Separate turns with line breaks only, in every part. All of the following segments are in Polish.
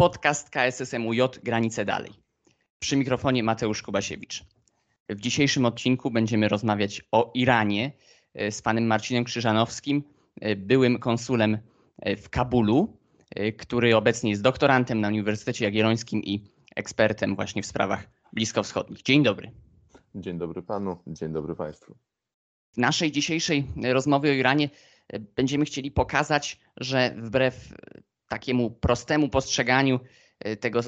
podcast KSSMUJ Granice Dalej. Przy mikrofonie Mateusz Kubasiewicz. W dzisiejszym odcinku będziemy rozmawiać o Iranie e, z panem Marcinem Krzyżanowskim, e, byłym konsulem e, w Kabulu, który obecnie jest doktorantem na Uniwersytecie Jagiellońskim i ekspertem właśnie w sprawach bliskowschodnich. Dzień dobry.
Dzień dobry panu, dzień dobry państwu.
W naszej dzisiejszej rozmowie o Iranie będziemy chcieli pokazać, że wbrew takiemu prostemu postrzeganiu y, tego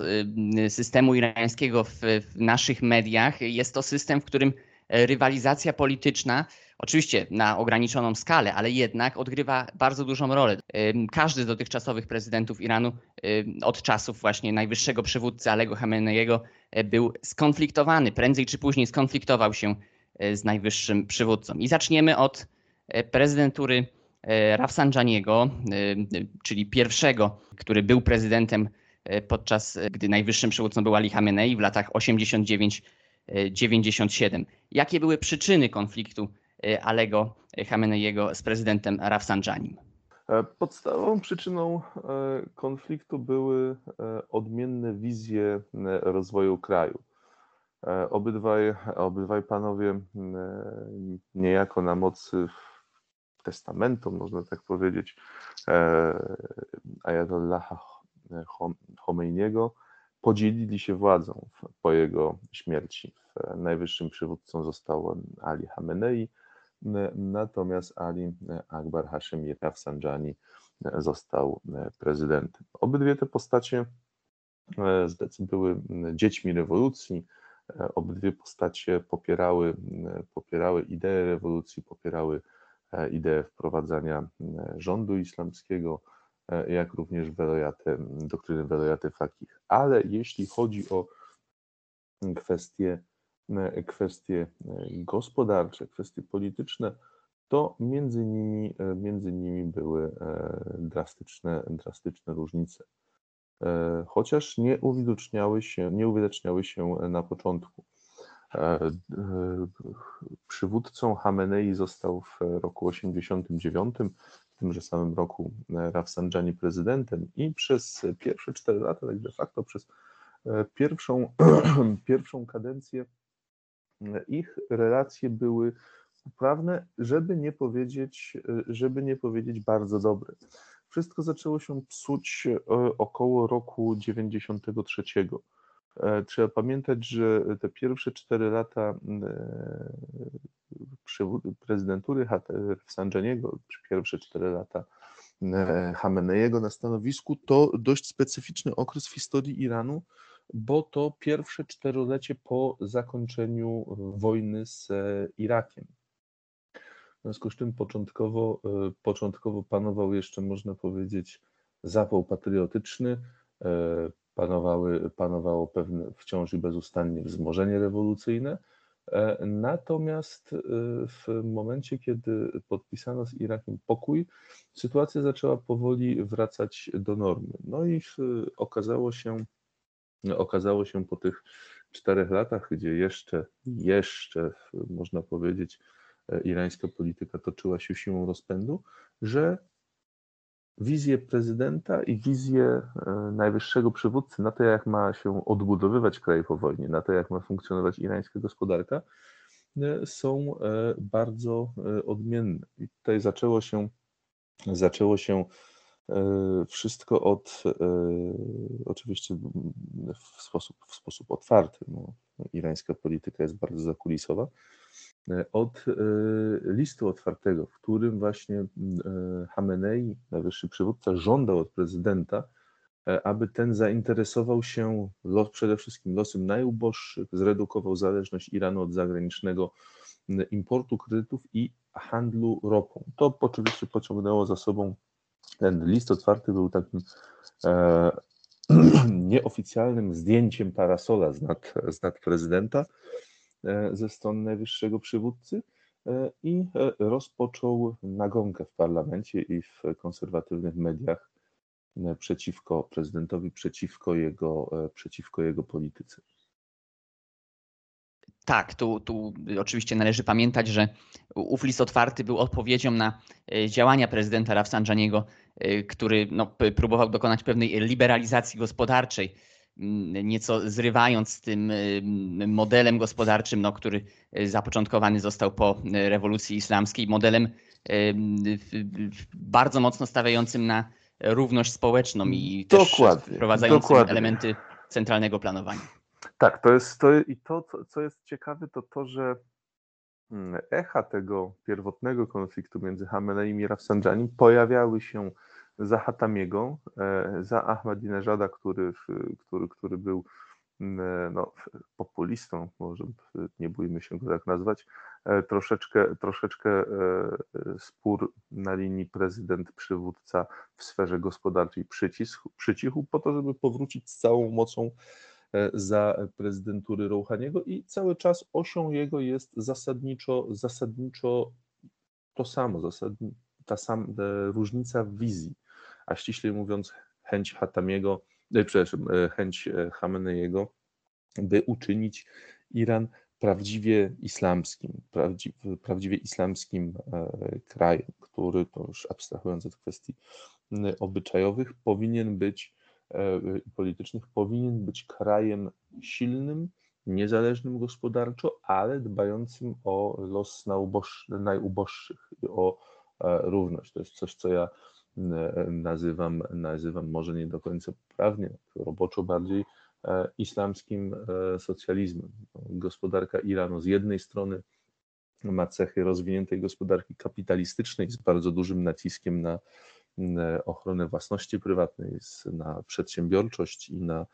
y, systemu irańskiego w, w naszych mediach. Jest to system, w którym e, rywalizacja polityczna, oczywiście na ograniczoną skalę, ale jednak odgrywa bardzo dużą rolę. Każdy z dotychczasowych prezydentów Iranu od czasów właśnie najwyższego przywódcy Alego Khameneiego e, był skonfliktowany, prędzej czy później skonfliktował się e, z najwyższym przywódcą. I zaczniemy od prezydentury E, Rafsanjaniego, e, czyli pierwszego, który był prezydentem e, podczas gdy najwyższym przywódcą był Ali Khamenei w latach 89-97. Jakie były przyczyny konfliktu Alego Khameneiego z prezydentem Rafsanjanim?
Podstawową przyczyną konfliktu były odmienne wizje rozwoju kraju. Obydwaj, obydwaj panowie niejako na mocy testamentu, można tak powiedzieć, e, Ayatollaha Khomeiniego, podzielili się władzą po jego śmierci. Najwyższym przywódcą został Ali Khamenei, natomiast Ali Akbar Hashemi Rafsanjani został prezydentem. Obydwie te postacie e, były dziećmi rewolucji, e, obydwie postacie popierały, popierały idee rewolucji, popierały E, ideę wprowadzania e, rządu islamskiego, e, jak również welojatę, doktryny welojaty fakich. Ale jeśli chodzi o kwestie, kwestie gospodarcze, kwestie polityczne, to między nimi, między nimi były drastyczne, drastyczne różnice. Chociaż nie uwidoczniały się, nie uwidaczniały się na początku. E, e, przywódcą Hamenei został w roku 89, w tymże samym roku e, Rafsanjani prezydentem i przez pierwsze cztery lata, tak de facto przez pierwszą, pierwszą kadencję ich relacje były poprawne, żeby nie powiedzieć, żeby nie powiedzieć bardzo dobre. Wszystko zaczęło się psuć około roku 93 E, trzeba pamiętać, że te pierwsze cztery lata e, prezydentury Sanjaniego, czy pierwsze cztery lata e, Hameneiego na stanowisku, to dość specyficzny okres w historii Iranu, bo to pierwsze czterolecie po zakończeniu wojny z Irakiem. W związku z czym początkowo, początkowo panował jeszcze, można powiedzieć, zapał patriotyczny, panowały, panowało pewne wciąż i bezustannie wzmożenie rewolucyjne. E, natomiast e, w momencie, kiedy podpisano z Irakiem pokój, sytuacja zaczęła powoli wracać do normy. No i okazało się, okazało się po tych czterech latach, gdzie jeszcze, jeszcze można powiedzieć, e, irańska polityka toczyła się siłą rozpędu, że wizję prezydenta i wizję e, najwyższego przywódcy na to, jak ma się odbudowywać kraj po wojnie, na to, jak ma funkcjonować irańska gospodarka, e, są e, bardzo odmienne. I tutaj zaczęło się, zaczęło się wszystko od, oczywiście w sposób, w sposób otwarty. No, irańska polityka jest bardzo zakulisowa, E, od e, listu otwartego, w którym właśnie e, Hamenei, najwyższy przywódca, żądał od prezydenta, aby ten zainteresował się los, przede wszystkim losem najuboższych, zredukował zależność Iranu od zagranicznego importu kredytów i handlu ropą. To oczywiście pociągnęło za sobą ten list otwarty, był takim e, nieoficjalnym zdjęciem parasola z nad, z nad prezydenta, E, ze strony najwyższego przywódcy e, i e, rozpoczął nagonkę w parlamencie i w konserwatywnych mediach przeciwko prezydentowi, przeciwko jego, przeciwko jego polityce.
Tak, tu, tu oczywiście należy pamiętać, że ów list otwarty był odpowiedzią na działania prezydenta Rafsanjaniego, który no, próbował dokonać pewnej liberalizacji gospodarczej nieco zrywając z tym y, modelem gospodarczym, no, który zapoczątkowany został po rewolucji islamskiej, modelem bardzo mocno stawiającym na równość społeczną i dokładnie, też wprowadzającym dokładnie. elementy centralnego planowania.
Tak, to jest to i to, co jest ciekawe, to to, że mm, echa tego pierwotnego konfliktu między Hameneim i Rafsanjanim pojawiały się za Hatamiego, e, za Ahmadinejada, który, który, który był mm, e, no, populistą, może nie bójmy się go tak nazwać, e, troszeczkę, troszeczkę spór na linii prezydent-przywódca w sferze gospodarczej przycichł, przycichł po to, żeby powrócić z całą mocą za prezydentury Rouhaniego i cały czas osią jego jest zasadniczo, zasadniczo to samo, ta sama różnica w wizji a ściślej mówiąc chęć Hatamiego, e, przepraszam, e, chęć e, Hameneiego, by uczynić Iran prawdziwie islamskim, prawdziwie islamskim krajem, który, to już abstrahując od kwestii obyczajowych, powinien być politycznych, powinien być krajem silnym, niezależnym gospodarczo, ale dbającym o los najuboższych, o równość. To jest coś, co ja nazywam, nazywam może nie do końca poprawnie, roboczo bardziej e, islamskim e, socjalizmem. Gospodarka Iranu z jednej strony ma cechy rozwiniętej gospodarki kapitalistycznej z bardzo dużym naciskiem na ochronę własności prywatnej, na przedsiębiorczość i na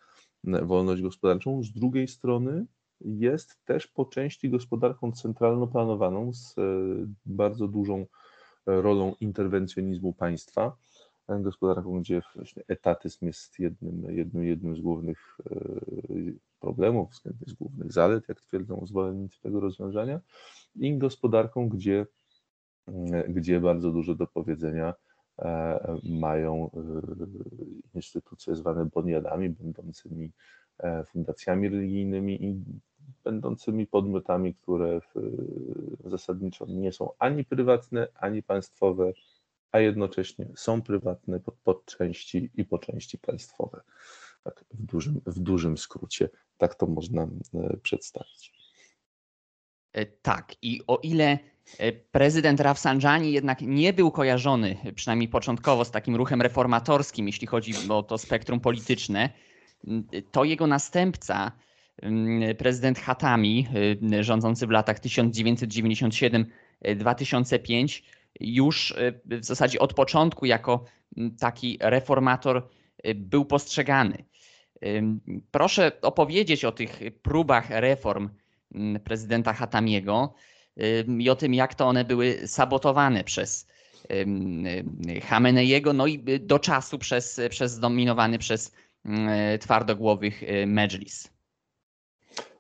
wolność gospodarczą. Z drugiej strony jest też po części gospodarką centralno planowaną z e, bardzo dużą rolą interwencjonizmu państwa, gospodarką, gdzie etatyzm jest jednym, jednym, jednym z głównych e, problemów, z głównych zalet, jak twierdzą zwolennicy tego rozwiązania, i gospodarką, gdzie, gdzie bardzo dużo do powiedzenia e, mają e, instytucje zwane boniadami, będącymi fundacjami religijnymi i będącymi podmiotami, które zasadniczo nie są ani prywatne, ani państwowe, a jednocześnie są prywatne pod, pod części i po części państwowe. Tak, w, dużym, w dużym skrócie tak to można e, przedstawić.
E, tak, i o ile e, prezydent Rafsanjani jednak nie był kojarzony, przynajmniej początkowo, z takim ruchem reformatorskim, jeśli chodzi o to spektrum polityczne, to jego następca, Mm, prezydent Hatami, y, rządzący w latach 1997-2005, już w zasadzie od początku jako taki reformator był postrzegany. Proszę opowiedzieć o tych próbach reform prezydenta Hatamiego i o tym, jak to one były sabotowane przez Hameneiego, no i do czasu przez, przez zdominowany przez twardogłowych Medżlis.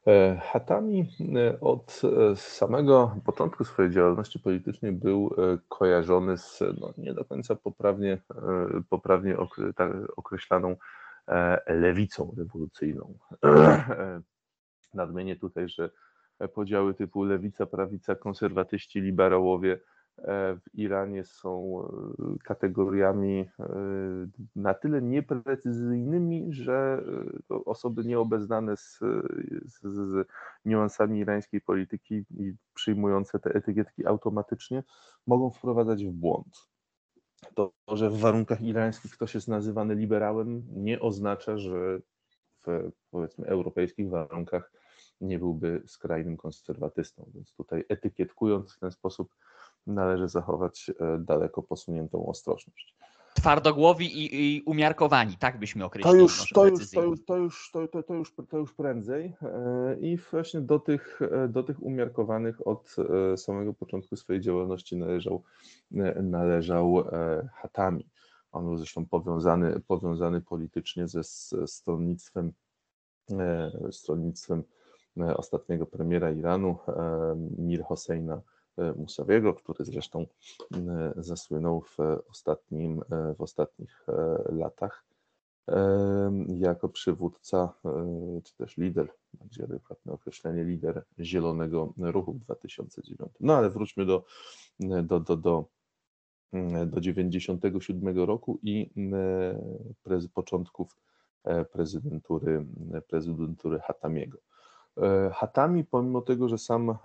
E, Hatami e, od e, samego początku swojej działalności politycznej był kojarzony z no, nie do końca poprawnie, poprawnie określaną lewicą rewolucyjną. Nadmienię tutaj, że podziały typu lewica, prawica, konserwatyści, liberałowie E, w Iranie są e, kategoriami e, na tyle nieprecyzyjnymi, że osoby nieobeznane z, z, z niuansami irańskiej polityki i przyjmujące te etykietki automatycznie mogą wprowadzać w błąd. To, że w warunkach irańskich ktoś jest nazywany liberałem, nie oznacza, że w powiedzmy europejskich warunkach nie byłby skrajnym konserwatystą. Więc tutaj etykietkując w ten sposób, należy zachować e, daleko posuniętą ostrożność.
Twardogłowi i, i umiarkowani, tak byśmy określili.
To już, to już, to już, to już, to, to, to, już, to już prędzej. E, I właśnie do tych, e, do tych umiarkowanych od samego początku swojej działalności należał, należał Hatami. On był zresztą powiązany, powiązany politycznie ze stronnictwem, stronnictwem ostatniego premiera Iranu, Mir Hosseina E, Musawiego, który zresztą e, zasłynął w, ostatnim, e, w ostatnich latach jako przywódca, czy też lider, bardziej adekwatne określenie, lider Zielonego Ruchu w 2009. No ale wróćmy do, do, do, do, do 97 roku i początków prezydentury, prezydentury Hatamiego. E, Hatami, pomimo tego, że sam e,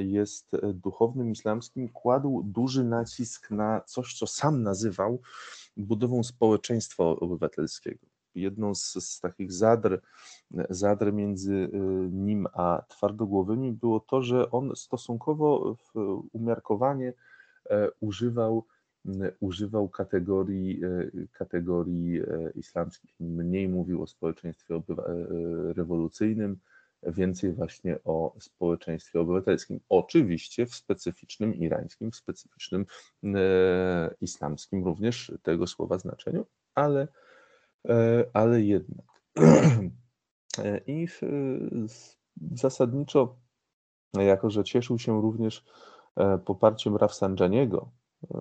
jest duchownym islamskim, kładł duży nacisk na coś, co sam nazywał budową społeczeństwa obywatelskiego. Jedną z, z takich zadr, zadr między e, nim a twardogłowymi było to, że on stosunkowo umiarkowanie używał używał kategorii, kategorii islamskich. Mniej mówił o społeczeństwie rewolucyjnym, więcej właśnie o społeczeństwie obywatelskim. Oczywiście w specyficznym irańskim, w specyficznym e, islamskim również tego słowa znaczeniu, ale, e, ale jednak. E, I zasadniczo, jako że cieszył się również e, poparciem Rafsanjaniego, e,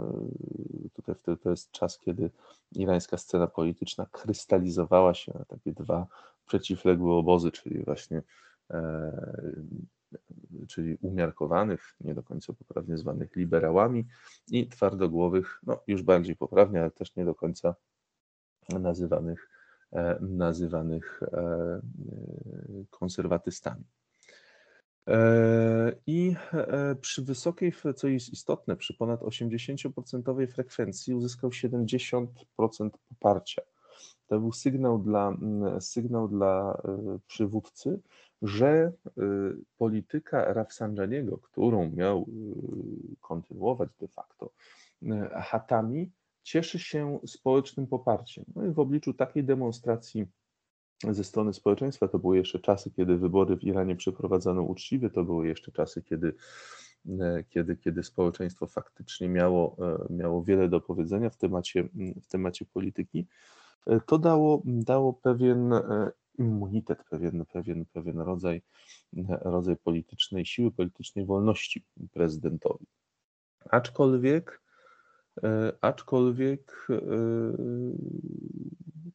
tutaj to jest czas, kiedy irańska scena polityczna krystalizowała się na takie dwa przeciwległe obozy, czyli właśnie czyli umiarkowanych, nie do końca poprawnie zwanych liberałami i twardogłowych, no już bardziej poprawnie, ale też nie do końca nazywanych, e, nazywanych e, konserwatystami. I przy wysokiej, co jest istotne, przy ponad 80% frekwencji uzyskał 70% poparcia. To był sygnał dla, sygnał dla przywódcy, że y, polityka Rafsanjaniego, którą miał y, kontynuować de facto y, Hatami, cieszy się społecznym poparciem. No i w obliczu takiej demonstracji ze strony społeczeństwa, to były jeszcze czasy, kiedy wybory w Iranie przeprowadzano uczciwie, to były jeszcze czasy, kiedy, kiedy, kiedy społeczeństwo faktycznie miało, miało wiele do powiedzenia w temacie, w temacie polityki, to dało, dało pewien immunitet, pewien, pewien, pewien rodzaj, rodzaj politycznej siły, politycznej wolności prezydentowi. Aczkolwiek, e, aczkolwiek e,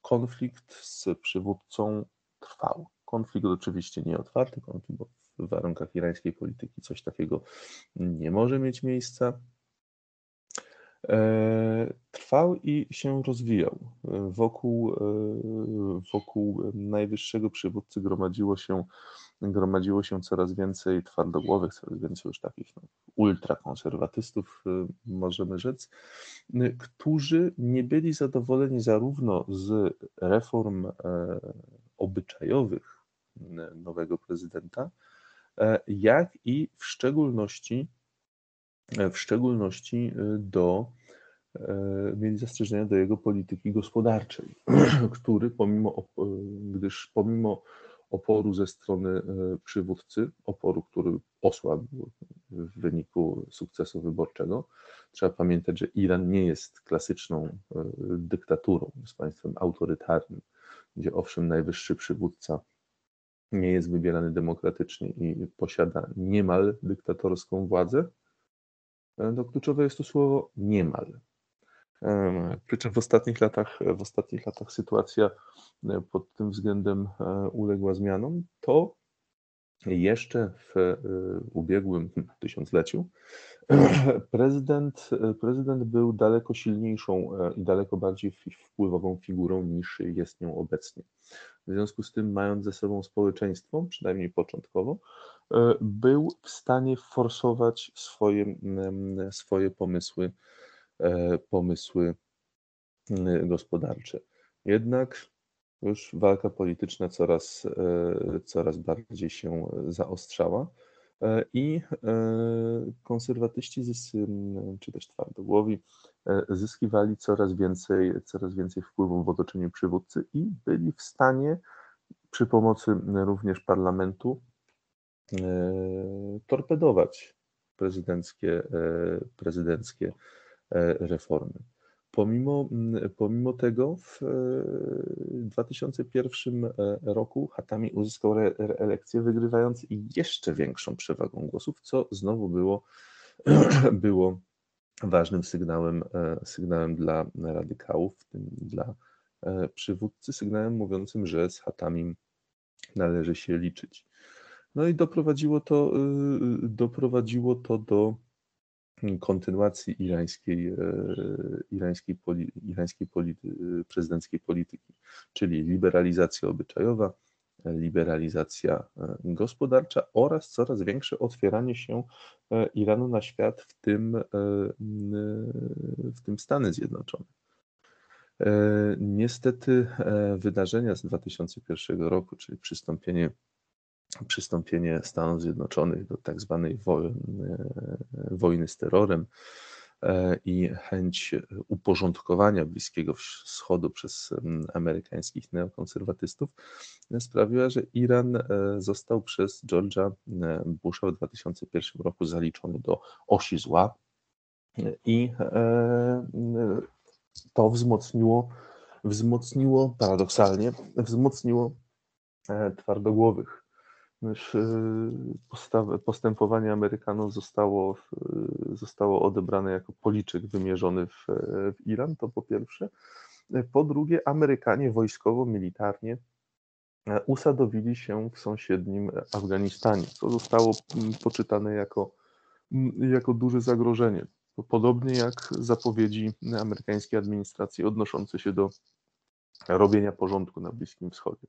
konflikt z przywódcą trwał. Konflikt oczywiście nieotwarty, konflikt, bo w warunkach irańskiej polityki coś takiego nie może mieć miejsca. E, trwał i się rozwijał. Wokół, e, wokół najwyższego przywódcy gromadziło się, gromadziło się coraz więcej twardogłowych, coraz więcej już takich no, ultrakonserwatystów, e, możemy rzec, którzy nie byli zadowoleni zarówno z reform obyczajowych nowego prezydenta, jak i w szczególności w szczególności y, do, e, mieli zastrzeżenia do jego polityki gospodarczej, który pomimo, gdyż pomimo oporu ze strony e, przywódcy, oporu, który osłabł w wyniku sukcesu wyborczego. Trzeba pamiętać, że Iran nie jest klasyczną e, dyktaturą, jest państwem autorytarnym, gdzie owszem najwyższy przywódca nie jest wybierany demokratycznie i posiada niemal dyktatorską władzę, no, kluczowe jest to słowo niemal. Przy czym w ostatnich latach, w ostatnich latach sytuacja e, pod tym względem e, uległa zmianom. To jeszcze w e, ubiegłym tysiącleciu prezydent, prezydent był daleko silniejszą i daleko bardziej wpływową figurą niż jest nią obecnie. W związku z tym, mając ze sobą społeczeństwo, przynajmniej początkowo, E, był w stanie forsować swoje, swoje pomysły, e, pomysły gospodarcze. Jednak już walka polityczna coraz, e, coraz bardziej się zaostrzała i konserwatyści, czy też twardogłowi, zyskiwali coraz więcej, coraz więcej wpływów w otoczeniu przywódcy i byli w stanie przy pomocy również parlamentu E, torpedować prezydenckie, e, prezydenckie e, reformy. Pomimo, pomimo tego w 2001 roku Hatami uzyskał reelekcję, wygrywając jeszcze większą przewagą głosów, co znowu było, było ważnym sygnałem, sygnałem dla radykałów, w tym dla przywódcy, sygnałem mówiącym, że z Hatamim należy się liczyć. No i doprowadziło to, doprowadziło to do kontynuacji irańskiej, irańskiej, poli, irańskiej polity, prezydenckiej polityki, czyli liberalizacja obyczajowa, liberalizacja e, gospodarcza oraz coraz większe otwieranie się e, Iranu na świat, w tym, e, w tym Stany Zjednoczone. Niestety wydarzenia z 2001 roku, czyli przystąpienie, przystąpienie Stanów Zjednoczonych do tak zwanej wojny, wojny z terrorem, E, i chęć uporządkowania Bliskiego Wschodu przez amerykańskich neokonserwatystów e, sprawiła, że Iran e, został przez George'a Busha w 2001 roku zaliczony do osi zła i to wzmocniło, wzmocniło paradoksalnie, wzmocniło twardogłowych Y, postępowanie Amerykanów zostało, zostało odebrane jako policzek wymierzony w, w Iran, to po pierwsze. Po drugie, Amerykanie wojskowo, militarnie e, usadowili się w sąsiednim Afganistanie, co zostało mm, poczytane jako, mm, jako duże zagrożenie. Podobnie jak zapowiedzi amerykańskiej administracji odnoszące się do robienia porządku na Bliskim Wschodzie.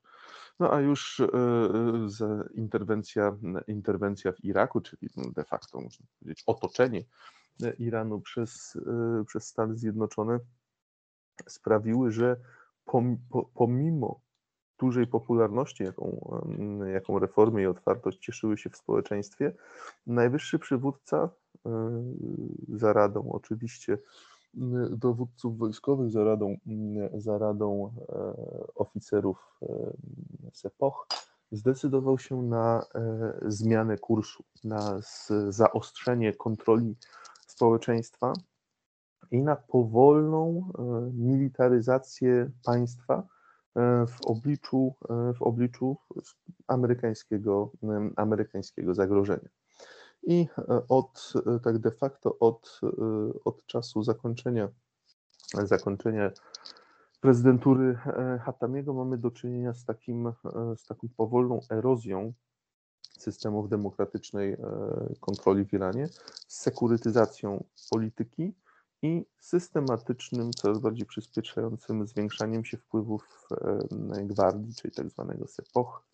No a już e, e, interwencja, interwencja w Iraku, czyli de facto można powiedzieć otoczenie Iranu przez, e, przez Stany Zjednoczone sprawiły, że pomimo dużej popularności, jaką, jaką reformy i otwartość cieszyły się w społeczeństwie, najwyższy przywódca za radą oczywiście dowódców wojskowych, za radą, za radą e, oficerów e, Sepoch, zdecydował się na e, zmianę kursu, na zaostrzenie kontroli społeczeństwa i na powolną militaryzację państwa w obliczu, w obliczu amerykańskiego, amerykańskiego zagrożenia. I e, od, e, tak de facto od, e, od czasu zakończenia, zakończenia prezydentury Hatamiego mamy do czynienia z, takim, z taką powolną erozją systemów demokratycznej kontroli w Iranie, z sekurytyzacją polityki i systematycznym, coraz bardziej przyspieszającym zwiększaniem się wpływów gwardii, czyli tak zwanego SEPOCH,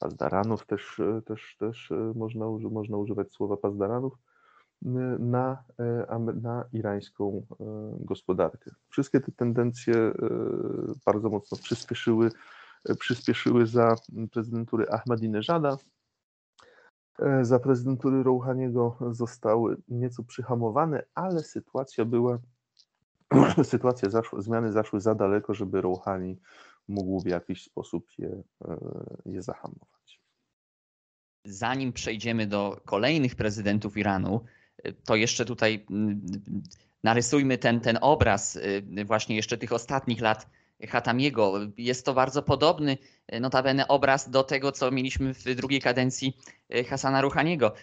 pazdaranów też, e, też, też e, można, można używać słowa pazdaranów, na, e, na irańską gospodarkę. Wszystkie te tendencje bardzo mocno przyspieszyły, przyspieszyły za prezydentury Ahmadinejada. Za prezydentury Rouhaniego zostały nieco przyhamowane, ale sytuacja była, sytuacja zmiany zaszły za daleko, żeby Rouhani mógł w jakiś sposób je, je zahamować.
Zanim przejdziemy do kolejnych prezydentów Iranu, to jeszcze tutaj mm, narysujmy ten, ten obraz e, właśnie jeszcze tych ostatnich lat Hatamiego. Jest to bardzo podobny notabene obraz do tego, co mieliśmy w drugiej kadencji Hasana Rouhaniego,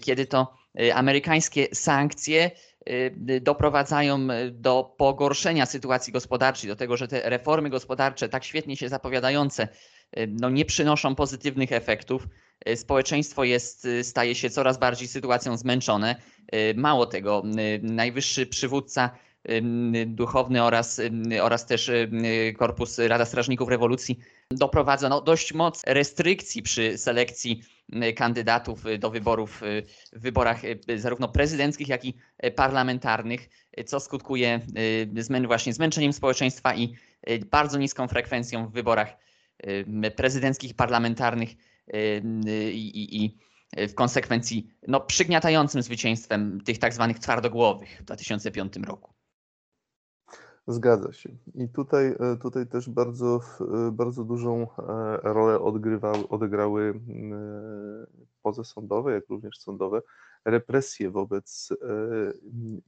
kiedy to amerykańskie sankcje Y, doprowadzają y, do pogorszenia sytuacji gospodarczej, do tego, że te reformy gospodarcze, tak świetnie się zapowiadające, y, no nie przynoszą pozytywnych efektów. Społeczeństwo jest, staje się coraz bardziej sytuacją zmęczone. Mało tego, najwyższy przywódca duchowny oraz, oraz też Korpus Rada Strażników Rewolucji doprowadzono dość moc restrykcji przy selekcji kandydatów do wyborów w wyborach zarówno prezydenckich, jak i parlamentarnych, co skutkuje właśnie zmęczeniem społeczeństwa i bardzo niską frekwencją w wyborach prezydenckich, parlamentarnych i, i, w konsekwencji no, przygniatającym zwycięstwem tych tak zwanych twardogłowych w 2005 roku.
Zgadza się. I tutaj, e, tutaj też bardzo, e, bardzo dużą e, rolę odgrywały, odegrały pozasądowe, jak również sądowe, represje wobec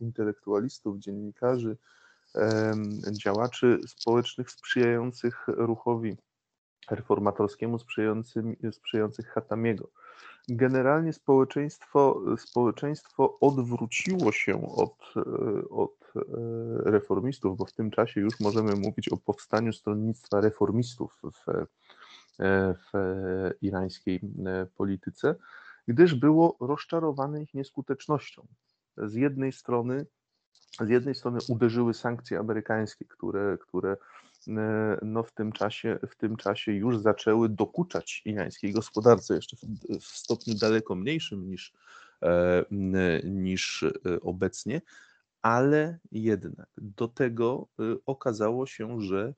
intelektualistów, dziennikarzy, działaczy społecznych sprzyjających ruchowi reformatorskiemu, sprzyjających Hatamiego. Generalnie społeczeństwo, społeczeństwo odwróciło się od, od reformistów, bo w tym czasie już możemy mówić o powstaniu stronnictwa reformistów w, w irańskiej polityce, gdyż było rozczarowane ich nieskutecznością. Z jednej strony z jednej strony uderzyły sankcje amerykańskie, które, które e, no w, tym czasie, w tym czasie już zaczęły dokuczać irańskiej gospodarce, jeszcze w, w stopniu daleko mniejszym niż, e, niż e, obecnie, ale jednak do tego okazało się, że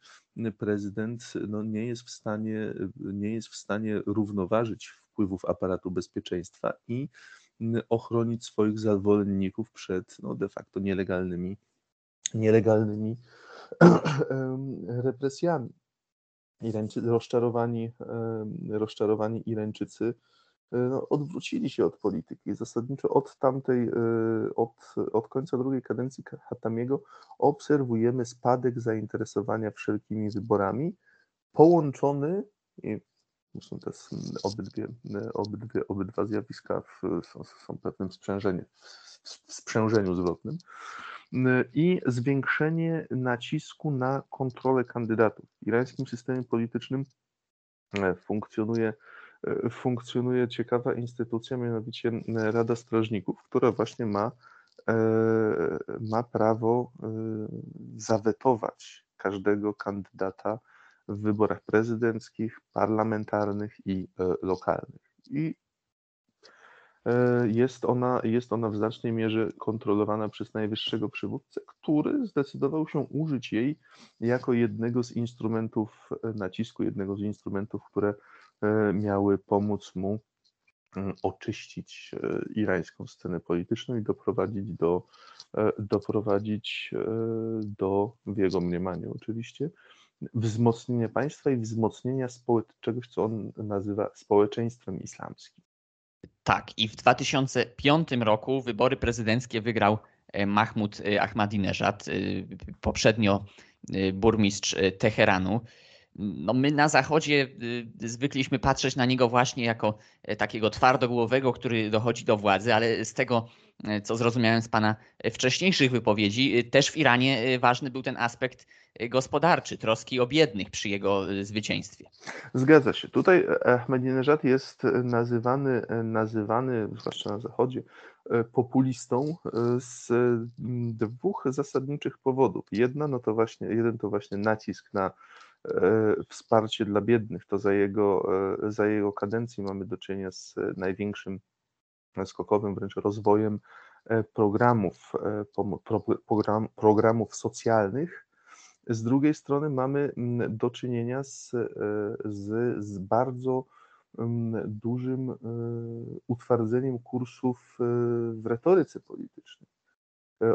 prezydent no, nie, jest w stanie, nie jest w stanie równoważyć wpływów aparatu bezpieczeństwa i ochronić swoich zwolenników przed no, de facto nielegalnymi, nielegalnymi represjami. Irańczycy, rozczarowani, rozczarowani Irańczycy e, no, odwrócili się od polityki. Zasadniczo od tamtej, e, od, od końca drugiej kadencji Hatamiego obserwujemy spadek zainteresowania wszelkimi wyborami, połączony, i Zresztą te obydwie, obydwie, obydwa zjawiska w, są, są pewnym sprzężeniu, w sprzężeniu zwrotnym i zwiększenie nacisku na kontrolę kandydatów. W irańskim systemie politycznym e, funkcjonuje, e, funkcjonuje ciekawa instytucja, mianowicie Rada Strażników, która właśnie ma, e, ma prawo zawetować każdego kandydata w wyborach prezydenckich, parlamentarnych i e, lokalnych. I e, jest ona, jest ona w znacznej mierze kontrolowana przez najwyższego przywódcę, który zdecydował się użyć jej jako jednego z instrumentów e, nacisku, jednego z instrumentów, które miały pomóc mu mm, oczyścić irańską scenę polityczną i doprowadzić do, doprowadzić do, w jego mniemaniu oczywiście, wzmocnienia państwa i wzmocnienia czegoś, co on nazywa społeczeństwem islamskim.
Tak, i w 2005 roku wybory prezydenckie wygrał e, Mahmud e, Ahmadinejad, e, poprzednio burmistrz Teheranu. No my na Zachodzie zwykliśmy patrzeć na niego właśnie jako takiego twardogłowego, który dochodzi do władzy, ale z tego, co zrozumiałem z Pana wcześniejszych wypowiedzi, też w Iranie ważny był ten aspekt gospodarczy, troski o biednych przy jego zwycięstwie.
Zgadza się. Tutaj Ahmadinejad jest nazywany, nazywany, zwłaszcza na Zachodzie, e, populistą e, z dwóch zasadniczych powodów. Jedna, no to właśnie, jeden to właśnie nacisk na e, wsparcie dla biednych. To za jego, za jego kadencji mamy do czynienia z największym skokowym wręcz rozwojem programów, program, programów socjalnych, z drugiej strony mamy mm, do czynienia z, e, z, z bardzo mm, dużym e, utwardzeniem kursów e, w retoryce politycznej.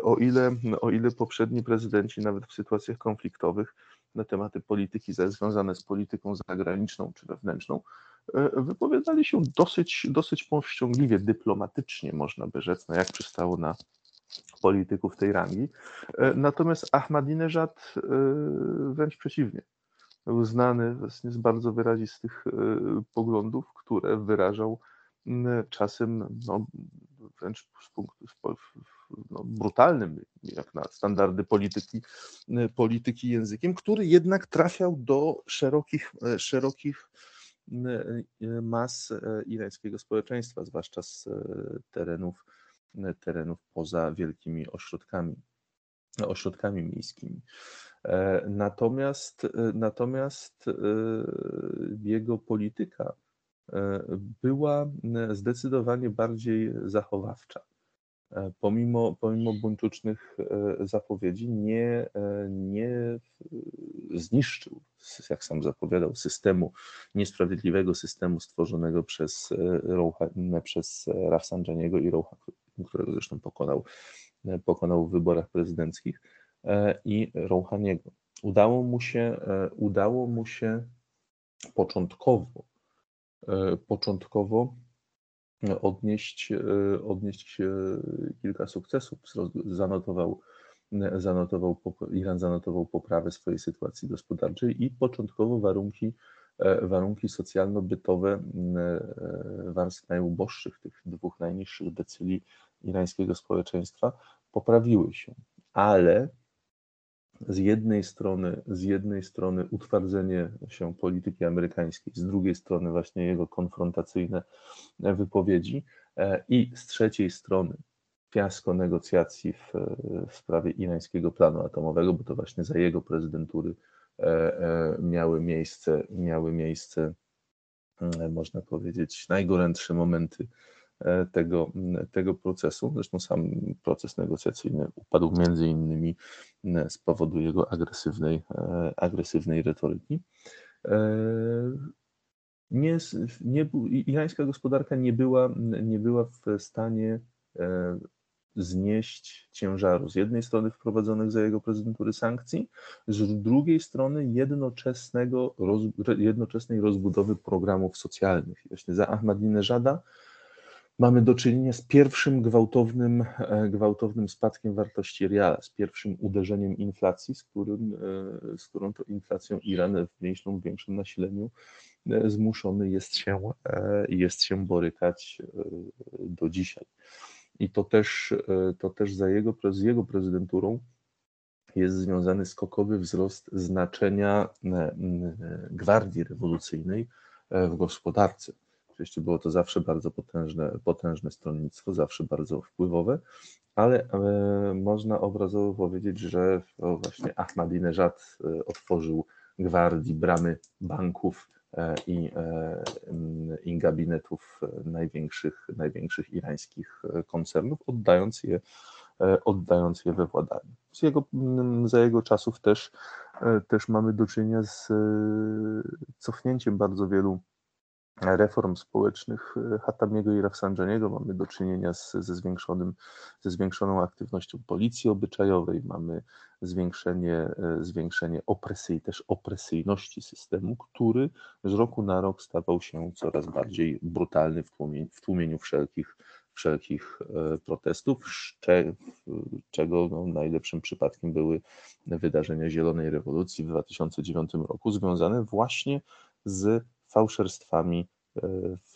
O ile, o ile poprzedni prezydenci, nawet w sytuacjach konfliktowych, na tematy polityki związane z polityką zagraniczną czy wewnętrzną, wypowiadali się dosyć, dosyć powściągliwie, dyplomatycznie, można by rzec, no jak przystało na polityków tej rangi. E, natomiast Ahmadinejad e, wręcz przeciwnie. Był znany właśnie z bardzo wyrazistych e, poglądów, które wyrażał czasem no, wręcz z punktu no, brutalnym, jak na standardy polityki, polityki językiem, który jednak trafiał do szerokich, szerokich mas irańskiego społeczeństwa, zwłaszcza z terenów terenów poza wielkimi ośrodkami, ośrodkami miejskimi. E, natomiast, natomiast jego polityka była zdecydowanie bardziej zachowawcza. Pomimo, pomimo buńczucznych zapowiedzi, nie, nie zniszczył, jak sam zapowiadał, systemu, niesprawiedliwego systemu stworzonego przez, przez Rafsanjaniego i Rouha którego zresztą pokonał, e, pokonał w wyborach prezydenckich, e, i Rouhaniego. Udało mu się, e, udało mu się początkowo, początkowo odnieść, odnieść kilka sukcesów. Zanotował, zanotował, Iran zanotował poprawę swojej sytuacji gospodarczej i początkowo warunki E, warunki socjalno-bytowe e, warstw najuboższych, tych dwóch najniższych decyli irańskiego społeczeństwa, poprawiły się. ale z jednej strony, z jednej strony utwardzenie się polityki amerykańskiej, z drugiej strony właśnie jego konfrontacyjne wypowiedzi i z trzeciej strony fiasko negocjacji w, w sprawie irańskiego planu atomowego, bo to właśnie za jego prezydentury miały miejsce, miały miejsce E, można powiedzieć, najgorętsze momenty e, tego, tego procesu. Zresztą sam proces negocjacyjny upadł między innymi z powodu jego agresywnej, e, agresywnej retoryki. Nie, nie, irańska gospodarka nie była, nie była w stanie znieść ciężaru z jednej strony wprowadzonych za jego prezydentury sankcji, z drugiej strony jednoczesnego, roz, jednoczesnej rozbudowy programów socjalnych. Właśnie za Ahmadinejada mamy do czynienia z pierwszym gwałtownym, e, gwałtownym spadkiem wartości reala, z pierwszym uderzeniem inflacji, z, którym, e, z którą to inflacją Iran w mniejszym większym nasileniu e, zmuszony jest się, jest się borykać do dzisiaj i to też, to też za jego, z jego prezydenturą jest związany skokowy wzrost znaczenia gwardii rewolucyjnej w gospodarce. Oczywiście było to zawsze bardzo potężne, potężne stronnictwo, zawsze bardzo wpływowe, ale można obrazowo powiedzieć, że właśnie Ahmadinejad otworzył gwardii bramy banków E, i, e, i gabinetów największych, największych irańskich koncernów, oddając je, e, oddając je we władanie. Z jego, za jego czasów też, też mamy do czynienia z cofnięciem bardzo wielu reform społecznych e, Hatamiego i Rafsanjaniego mamy do czynienia z, ze, zwiększonym, ze zwiększoną aktywnością policji obyczajowej, mamy zwiększenie, e, zwiększenie opresji, też opresyjności systemu, który z roku na rok stawał się coraz bardziej brutalny w tłumieniu, w tłumieniu wszelkich, wszelkich e, protestów, czego no, najlepszym przypadkiem były wydarzenia Zielonej Rewolucji w 2009 roku, związane właśnie z fałszerstwami e,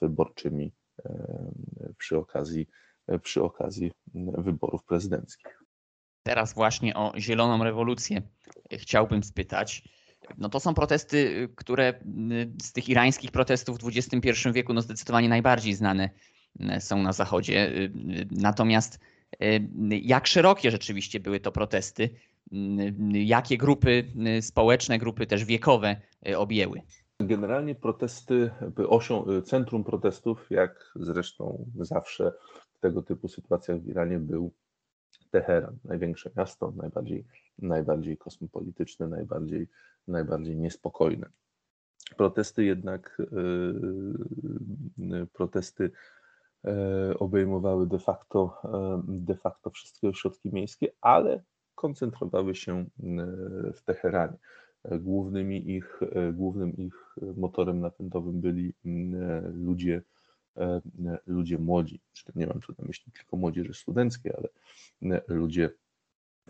wyborczymi e, przy okazji, e, przy okazji wyborów prezydenckich.
Teraz właśnie o zieloną rewolucję chciałbym spytać. No to są protesty, które z tych irańskich protestów w XXI wieku no zdecydowanie najbardziej znane są na Zachodzie. Natomiast jak szerokie rzeczywiście były to protesty? Jakie grupy społeczne, grupy też wiekowe objęły?
Generalnie protesty, osią, centrum protestów, jak zresztą zawsze w tego typu sytuacjach w Iranie był Teheran, największe miasto, najbardziej, najbardziej kosmopolityczne, najbardziej, najbardziej niespokojne. Protesty jednak, yy, protesty yy, obejmowały de facto, yy, de facto wszystkie ośrodki miejskie, ale koncentrowały się w Teheranie. Głównymi ich, e, głównym ich motorem napędowym byli mm, e, ludzie, e, ludzie młodzi. Nie mam tu na myśli tylko młodzieży studenckiej, ale ludzie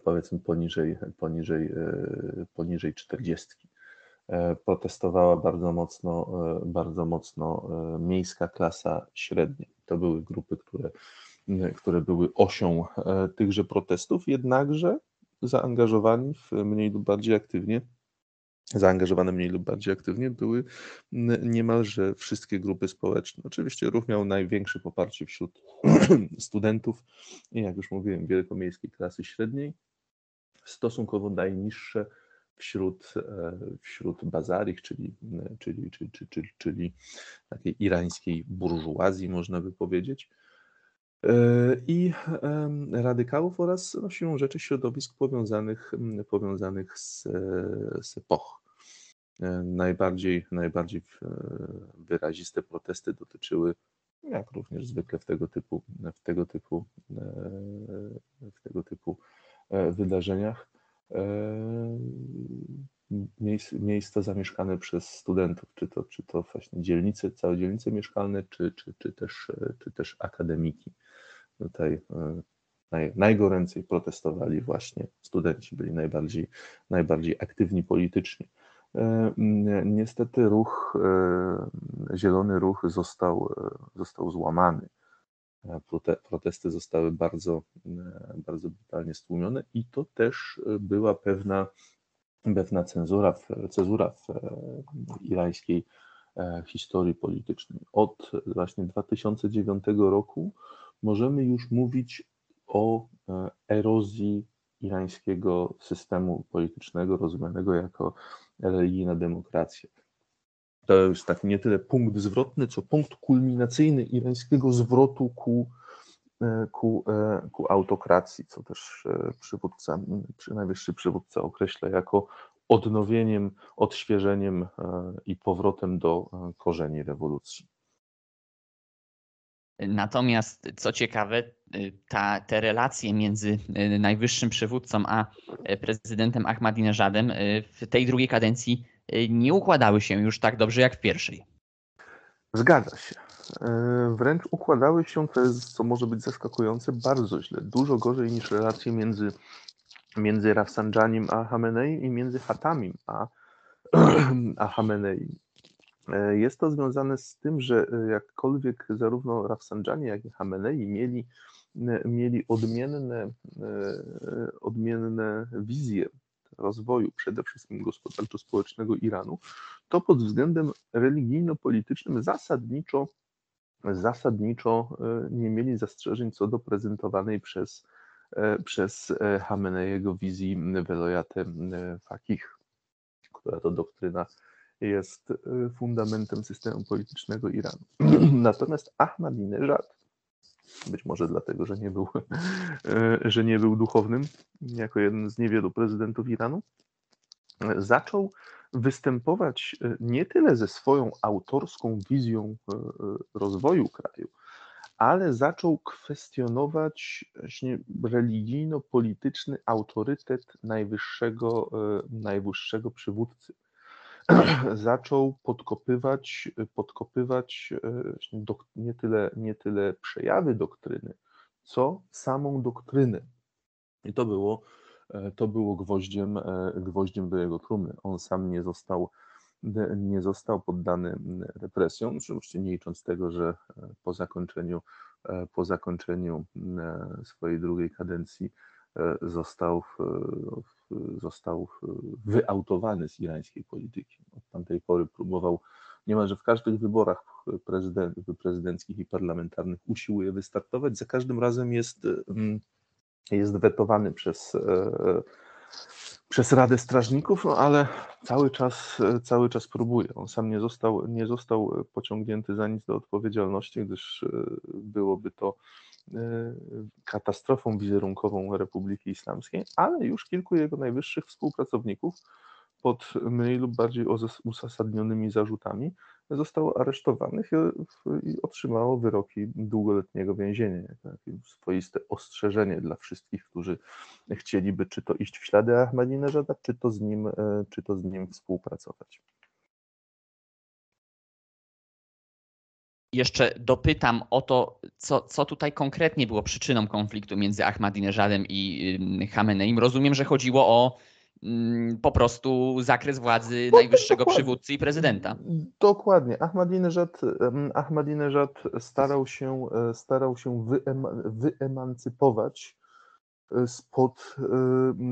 powiedzmy poniżej, poniżej, poniżej 40. Protestowała bardzo mocno, bardzo mocno miejska klasa średnia. To były grupy, które, które były osią tychże protestów, jednakże zaangażowani w mniej lub bardziej aktywnie zaangażowane mniej lub bardziej aktywnie były niemalże wszystkie grupy społeczne. Oczywiście ruch miał największe poparcie wśród studentów jak już mówiłem, wielkomiejskiej klasy średniej, stosunkowo najniższe wśród, e, wśród bazarich, czyli, czyli, czyli, czyli, czyli takiej irańskiej burżuazji, można by powiedzieć. E, i radykałów oraz no, siłą rzeczy środowisk powiązanych, powiązanych z, z epoch. E, najbardziej, najbardziej wyraziste protesty dotyczyły, jak również zwykle w tego typu, w tego typu, e, w tego typu wydarzeniach, miejsc, miejsca zamieszkane przez studentów, czy to, czy to właśnie dzielnice, całe dzielnice mieszkalne, czy, czy, czy, też, czy też akademiki. Tutaj e, naj, najgoręcej protestowali właśnie studenci, byli najbardziej, najbardziej aktywni politycznie. E, niestety ruch, e, zielony ruch został, został złamany. protesty zostały bardzo, bardzo brutalnie stłumione i to też była pewna, pewna cenzura, cezura w irańskiej historii politycznej. Od właśnie 2009 roku możemy już mówić o erozji irańskiego systemu politycznego, rozumianego jako religijna demokracja. To jest tak nie tyle punkt zwrotny, co punkt kulminacyjny irańskiego zwrotu ku, e, ku, e, ku autokracji, co też e, przywódca, najwyższy przywódca określa jako odnowieniem, odświeżeniem i powrotem do korzeni rewolucji.
Natomiast co ciekawe, ta, te relacje między najwyższym przywódcą a prezydentem Ahmadinejadem w tej drugiej kadencji nie układały się już tak dobrze jak w pierwszej.
Zgadza się. Wręcz układały się, to jest, co może być zaskakujące, bardzo źle. Dużo gorzej niż relacje między, między Rafsanjanim a Hamenei i między Hatamim a, a Hamenei. E, jest to związane z tym, że e, jakkolwiek zarówno Rafsanjani, jak i Hamenei mieli, e, mieli odmienne, odmienne wizje rozwoju, przede wszystkim gospodarczo-społecznego Iranu, to pod względem religijno-politycznym zasadniczo, zasadniczo nie mieli zastrzeżeń co do prezentowanej przez, przez Hameneiego wizji Velojate Fakih, która to doktryna jest y, fundamentem systemu politycznego Iranu. Natomiast Ahmadinejad, być może dlatego, że nie był, y, że nie był duchownym, jako jeden z niewielu prezydentów Iranu, zaczął występować y, nie tyle ze swoją autorską wizją rozwoju kraju, ale zaczął kwestionować religijno-polityczny autorytet najwyższego, najwyższego przywódcy zaczął podkopywać, podkopywać e, nie tyle, nie tyle przejawy doktryny, co samą doktrynę. I to było, e, to było gwoździem, e, gwoździem do jego trumny. On sam nie został, nie został poddany represjom, oczywiście nie licząc tego, że po zakończeniu, po zakończeniu swojej drugiej kadencji został, został wyautowany z irańskiej polityki. Od tamtej pory próbował niemalże w każdych wyborach prezydent, prezydenckich i parlamentarnych usiłuje wystartować. Za każdym razem jest, mm, jest wetowany przez, e, przez Radę Strażników, no ale cały czas, cały czas próbuje. On sam nie został, nie został pociągnięty za nic do odpowiedzialności, gdyż e, byłoby to E, katastrofą wizerunkową Republiki Islamskiej, ale już kilku jego najwyższych współpracowników pod mniej lub bardziej uzasadnionymi zarzutami zostało aresztowanych i otrzymało wyroki długoletniego więzienia. Takie swoiste ostrzeżenie dla wszystkich, którzy chcieliby czy to iść w ślady Ahmadinejada, czy to z nim, e, czy to z nim współpracować.
jeszcze dopytam o to, co, co tutaj konkretnie było przyczyną konfliktu między Ahmadinejadem i Hameneim. Rozumiem, że chodziło o po prostu zakres władzy no, najwyższego przywódcy i prezydenta.
Dokładnie. Ahmadinejad, Ahmadinejad starał się, e, starał się wyemancypować e, spod,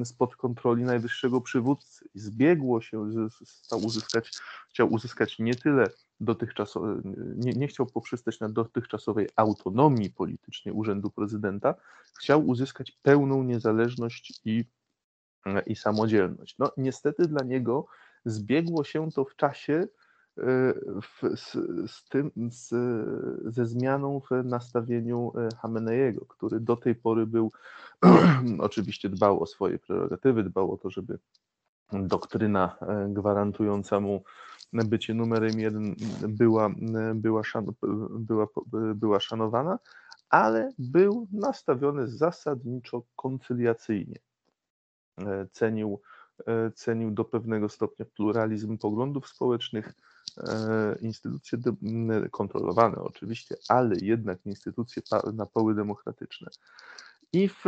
e, spod kontroli najwyższego przywódcy. Zbiegło się, stał uzyskać, chciał uzyskać nie tyle dotychczasowej, nie, nie chciał poprzestać na dotychczasowej autonomii politycznej Urzędu Prezydenta, chciał uzyskać pełną niezależność i, i samodzielność. No, niestety dla niego zbiegło się to w czasie e, w, z, z, tym, z, ze zmianą w nastawieniu e, Hameneiego, który do tej pory był, oczywiście dbał o swoje prerogatywy, dbał o to, żeby doktryna e, gwarantująca mu bycie numerem jeden była, była, szan, była, była szanowana, ale był nastawiony zasadniczo koncyliacyjnie. E, cenił, e, cenił do pewnego stopnia pluralizm poglądów społecznych, e, instytucje kontrolowane oczywiście, ale jednak instytucje na poły demokratyczne. I w,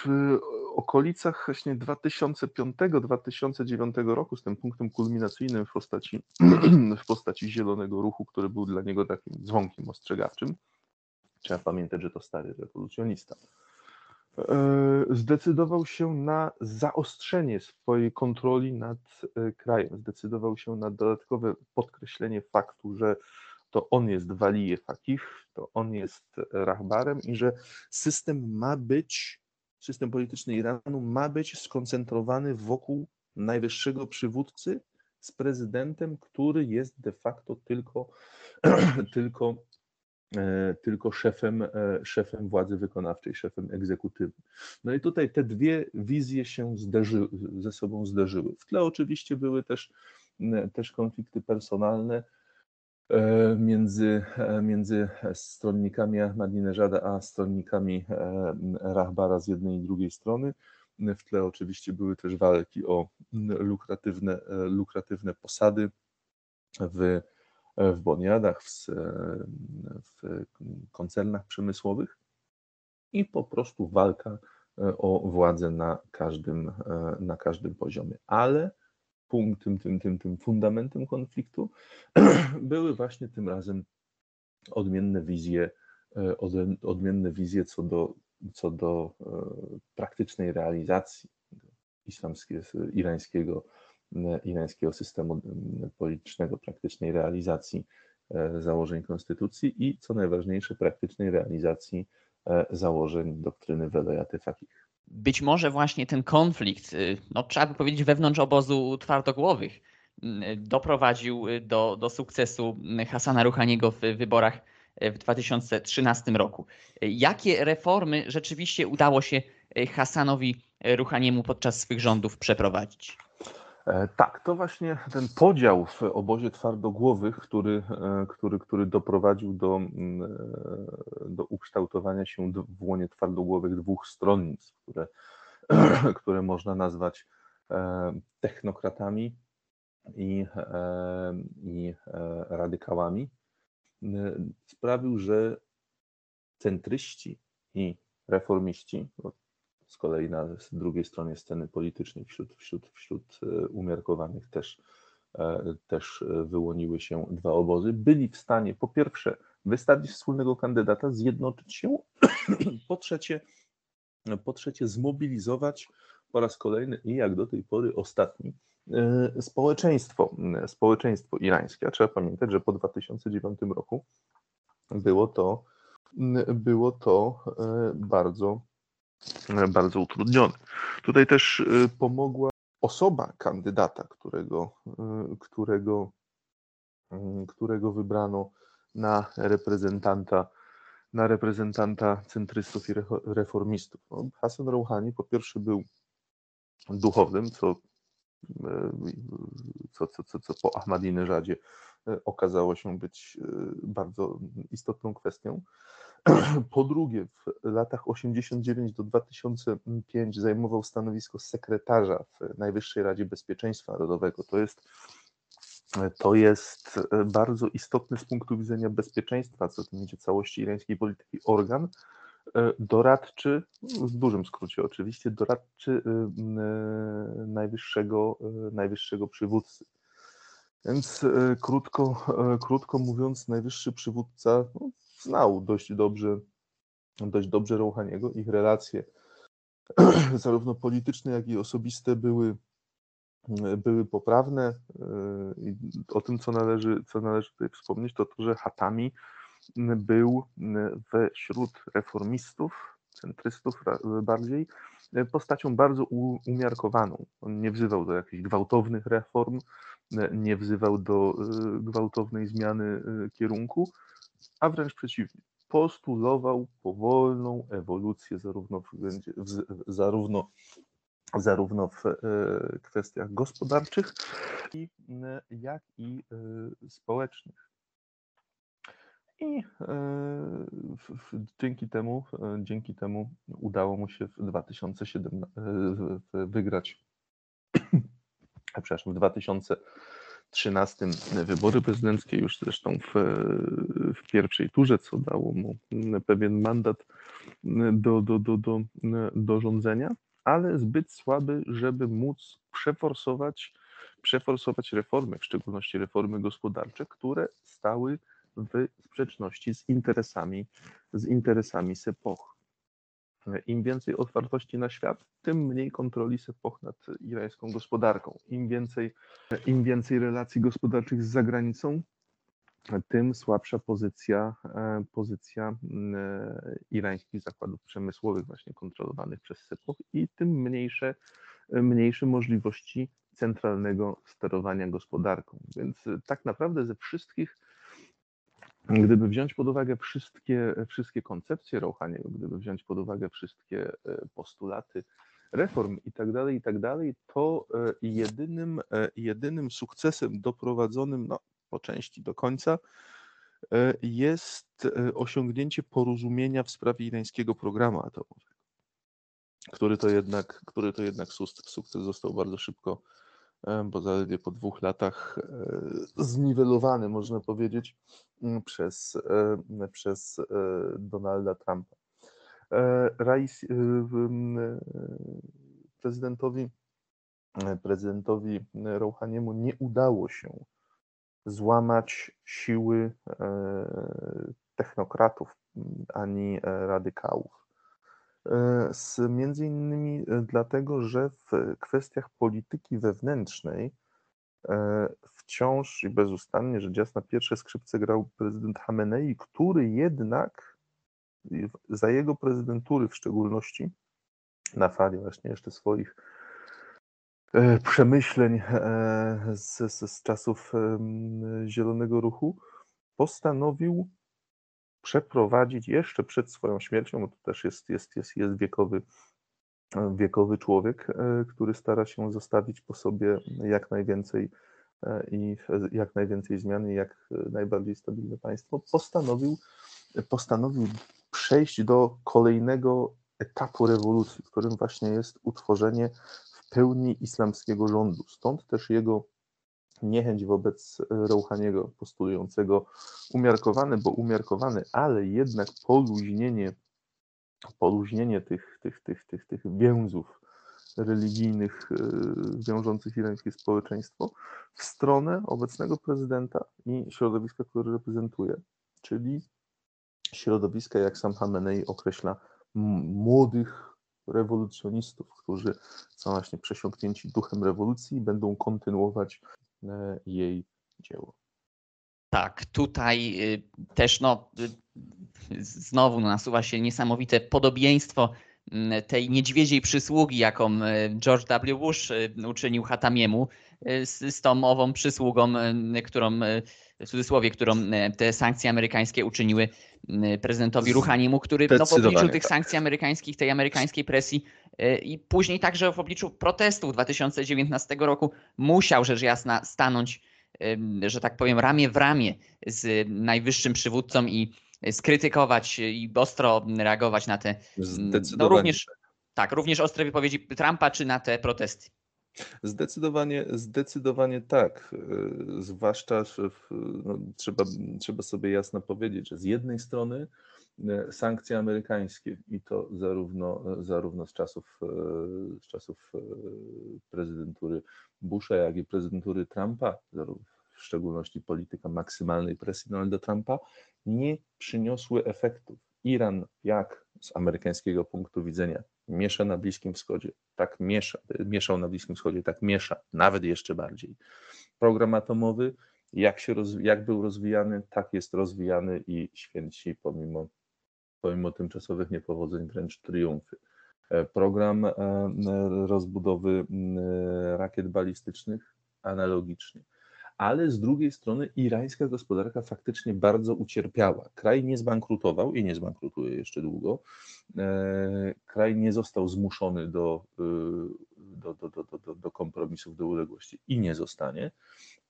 w okolicach właśnie 2005-2009 roku z tym punktem kulminacyjnym w postaci, w postaci zielonego ruchu, który był dla niego takim dzwonkiem ostrzegawczym, Trzeba pamiętać, że to stary rewolucjonista. E, zdecydował się na zaostrzenie swojej kontroli nad e, krajem, zdecydował się na dodatkowe podkreślenie faktu, że to on jest Walije Fakih, to on jest Rahbarem i że system ma być, system polityczny Iranu ma być skoncentrowany wokół najwyższego przywódcy z prezydentem, który jest de facto tylko, tylko, tylko szefem, e, szefem władzy wykonawczej, szefem egzekutywnym. No i tutaj te dwie wizje się zderzy, ze sobą zderzyły. W tle oczywiście były też, też konflikty personalne, E, między, e, między stronnikami Ahmadinejada a stronnikami e, Rahbara z jednej i drugiej strony. W tle oczywiście były też walki o lukratywne, lukratywne posady w, w boniadach, w, w koncernach przemysłowych i po prostu walka o władzę na każdym, na każdym poziomie. Ale punktem, tym, tym, tym fundamentem konfliktu były właśnie tym razem odmienne wizje, e, odmienne wizje co do, co do e, praktycznej realizacji islamskiego, irańskiego, e, irańskiego systemu politycznego, praktycznej realizacji założeń konstytucji i co najważniejsze, praktycznej realizacji założeń doktryny Velayaty Fakih
być może właśnie ten konflikt, y, no, trzeba by powiedzieć, wewnątrz obozu twardogłowych y, doprowadził y, do, do sukcesu Hasana Ruchaniego w wyborach w 2013 roku. Jakie reformy rzeczywiście udało się Hasanowi Ruchaniemu podczas swych rządów przeprowadzić?
E, tak, to właśnie ten podział w obozie twardogłowych, który, e, który, który doprowadził do, mm, e, do ukształtowania się w łonie twardogłowych dwóch stronnic, które, które można nazwać technokratami i, i radykałami, sprawił, że centryści i reformiści, z kolei na drugiej stronie sceny politycznej wśród, wśród, wśród e, umiarkowanych też, e, też e, wyłoniły się dwa obozy. Byli w stanie po pierwsze wystawić wspólnego kandydata, zjednoczyć się, po trzecie, po trzecie zmobilizować po raz kolejny i jak do tej pory ostatni społeczeństwo, społeczeństwo irańskie. A trzeba pamiętać, że po 2009 roku było to, było to bardzo bardzo utrudniony. Tutaj też e, pomogła osoba kandydata, którego, e, którego, mm, którego wybrano na reprezentanta, na reprezentanta centrystów i reformistów. No, Hassan Rouhani po pierwsze był duchownym, co, co, co, co, co po Ahmadinejadzie okazało się być bardzo istotną kwestią. Po drugie, w latach 89 do 2005 zajmował stanowisko sekretarza w Najwyższej Radzie Bezpieczeństwa Narodowego. To jest, to jest bardzo istotny z punktu widzenia bezpieczeństwa, co to będzie całości irańskiej polityki organ doradczy, w dużym skrócie oczywiście, doradczy najwyższego, najwyższego przywódcy. Więc krótko, krótko mówiąc, najwyższy przywódca no, znał dość dobrze, dość dobrze Rouhaniego. Ich relacje, zarówno polityczne, jak i osobiste, były, były poprawne. I o tym, co należy, co należy tutaj wspomnieć, to to, że Hatami był wśród reformistów, centrystów bardziej, postacią bardzo umiarkowaną. On nie wzywał do jakichś gwałtownych reform, nie wzywał do gwałtownej zmiany kierunku, a wręcz przeciwnie, postulował powolną ewolucję zarówno w, zarówno, zarówno w e, kwestiach gospodarczych, jak i e, społecznych. I e, dzięki temu, dzięki temu udało mu się w 2007 wygrać, przepraszam, w 2000 13 wybory prezydenckie, już zresztą w, w pierwszej turze, co dało mu pewien mandat do, do, do, do, do rządzenia, ale zbyt słaby, żeby móc przeforsować, przeforsować reformy, w szczególności reformy gospodarcze, które stały w sprzeczności z interesami, z interesami Sepoch. Im więcej otwartości na świat, tym mniej kontroli Sepoch nad irańską gospodarką. Im więcej, im więcej relacji gospodarczych z zagranicą, tym słabsza pozycja, e, pozycja e, irańskich zakładów przemysłowych właśnie kontrolowanych przez Sepoch i tym mniejsze, mniejsze możliwości centralnego sterowania gospodarką. Więc tak naprawdę ze wszystkich Gdyby wziąć pod uwagę wszystkie, wszystkie koncepcje Rouhaniego, gdyby wziąć pod uwagę wszystkie e, postulaty reform i tak dalej, i tak dalej, to e, jedynym, e, jedynym sukcesem doprowadzonym no, po części do końca jest osiągnięcie porozumienia w sprawie irańskiego programu atomowego, który to jednak, który to jednak sukces został bardzo szybko, bo zaledwie po dwóch latach zniwelowany, można powiedzieć, Mm, przez, e, przez e, Donalda Trumpa. E, prezydentowi, prezydentowi Rouhaniemu nie udało się złamać siły technokratów ani radykałów. Z, między innymi dlatego, że w kwestiach polityki wewnętrznej E, wciąż i bezustannie, że na pierwsze skrzypce grał prezydent Hamenei, który jednak za jego prezydentury w szczególności, na fali właśnie jeszcze swoich e, przemyśleń e, z, z, z czasów Zielonego Ruchu, postanowił przeprowadzić jeszcze przed swoją śmiercią, bo to też jest, jest, jest, jest wiekowy wiekowy człowiek, e, który stara się zostawić po sobie jak najwięcej e, i jak najwięcej zmian i jak najbardziej stabilne państwo, postanowił, postanowił przejść do kolejnego etapu rewolucji, którym właśnie jest utworzenie w pełni islamskiego rządu. Stąd też jego niechęć wobec Rouhaniego, postulującego umiarkowany, bo umiarkowany, ale jednak poluźnienie poluźnienie tych, tych, tych, tych, tych więzów religijnych e, wiążących irańskie społeczeństwo w stronę obecnego prezydenta i środowiska, które reprezentuje, czyli środowiska, jak sam Hamenei określa, młodych rewolucjonistów, którzy są właśnie przesiąknięci duchem rewolucji i będą kontynuować e, jej dzieło.
Tak, tutaj y, też no, y, znowu nasuwa się niesamowite podobieństwo mm, tej niedźwiedziej przysługi, jaką y, George W. Bush uczynił Hatamiemu z, z tą ową przysługą, którą w cudzysłowie, którą te sankcje amerykańskie uczyniły prezydentowi Ruhaniemu, który no, w obliczu tych tak. sankcji amerykańskich, tej amerykańskiej presji i później także w obliczu protestów 2019 roku musiał rzecz jasna stanąć że tak powiem, ramię w ramię z najwyższym przywódcą i skrytykować i ostro reagować na te no również, tak, również ostre wypowiedzi Trumpa czy na te protesty.
Zdecydowanie, zdecydowanie tak. E, zwłaszcza no, trzeba, trzeba sobie jasno powiedzieć, że z jednej strony e, sankcje amerykańskie i to zarówno, zarówno z, czasów, e, z czasów prezydentury Busha, jak i prezydentury Trumpa, w szczególności polityka maksymalnej presji Donalda Trumpa, nie przyniosły efektów. Iran, jak z amerykańskiego punktu widzenia, miesza na Bliskim Wschodzie, tak miesza, mieszał na Bliskim Wschodzie, tak miesza, nawet jeszcze bardziej. Program atomowy, jak, się roz, jak był rozwijany, tak jest rozwijany i święci pomimo, pomimo tymczasowych niepowodzeń wręcz triumfy. E, program e, rozbudowy rakiet balistycznych analogicznie. Ale z drugiej strony irańska gospodarka faktycznie bardzo ucierpiała. Kraj nie zbankrutował i nie zbankrutuje jeszcze długo. E, kraj nie został zmuszony do, do, do, do, do, do kompromisów, do uległości i nie zostanie,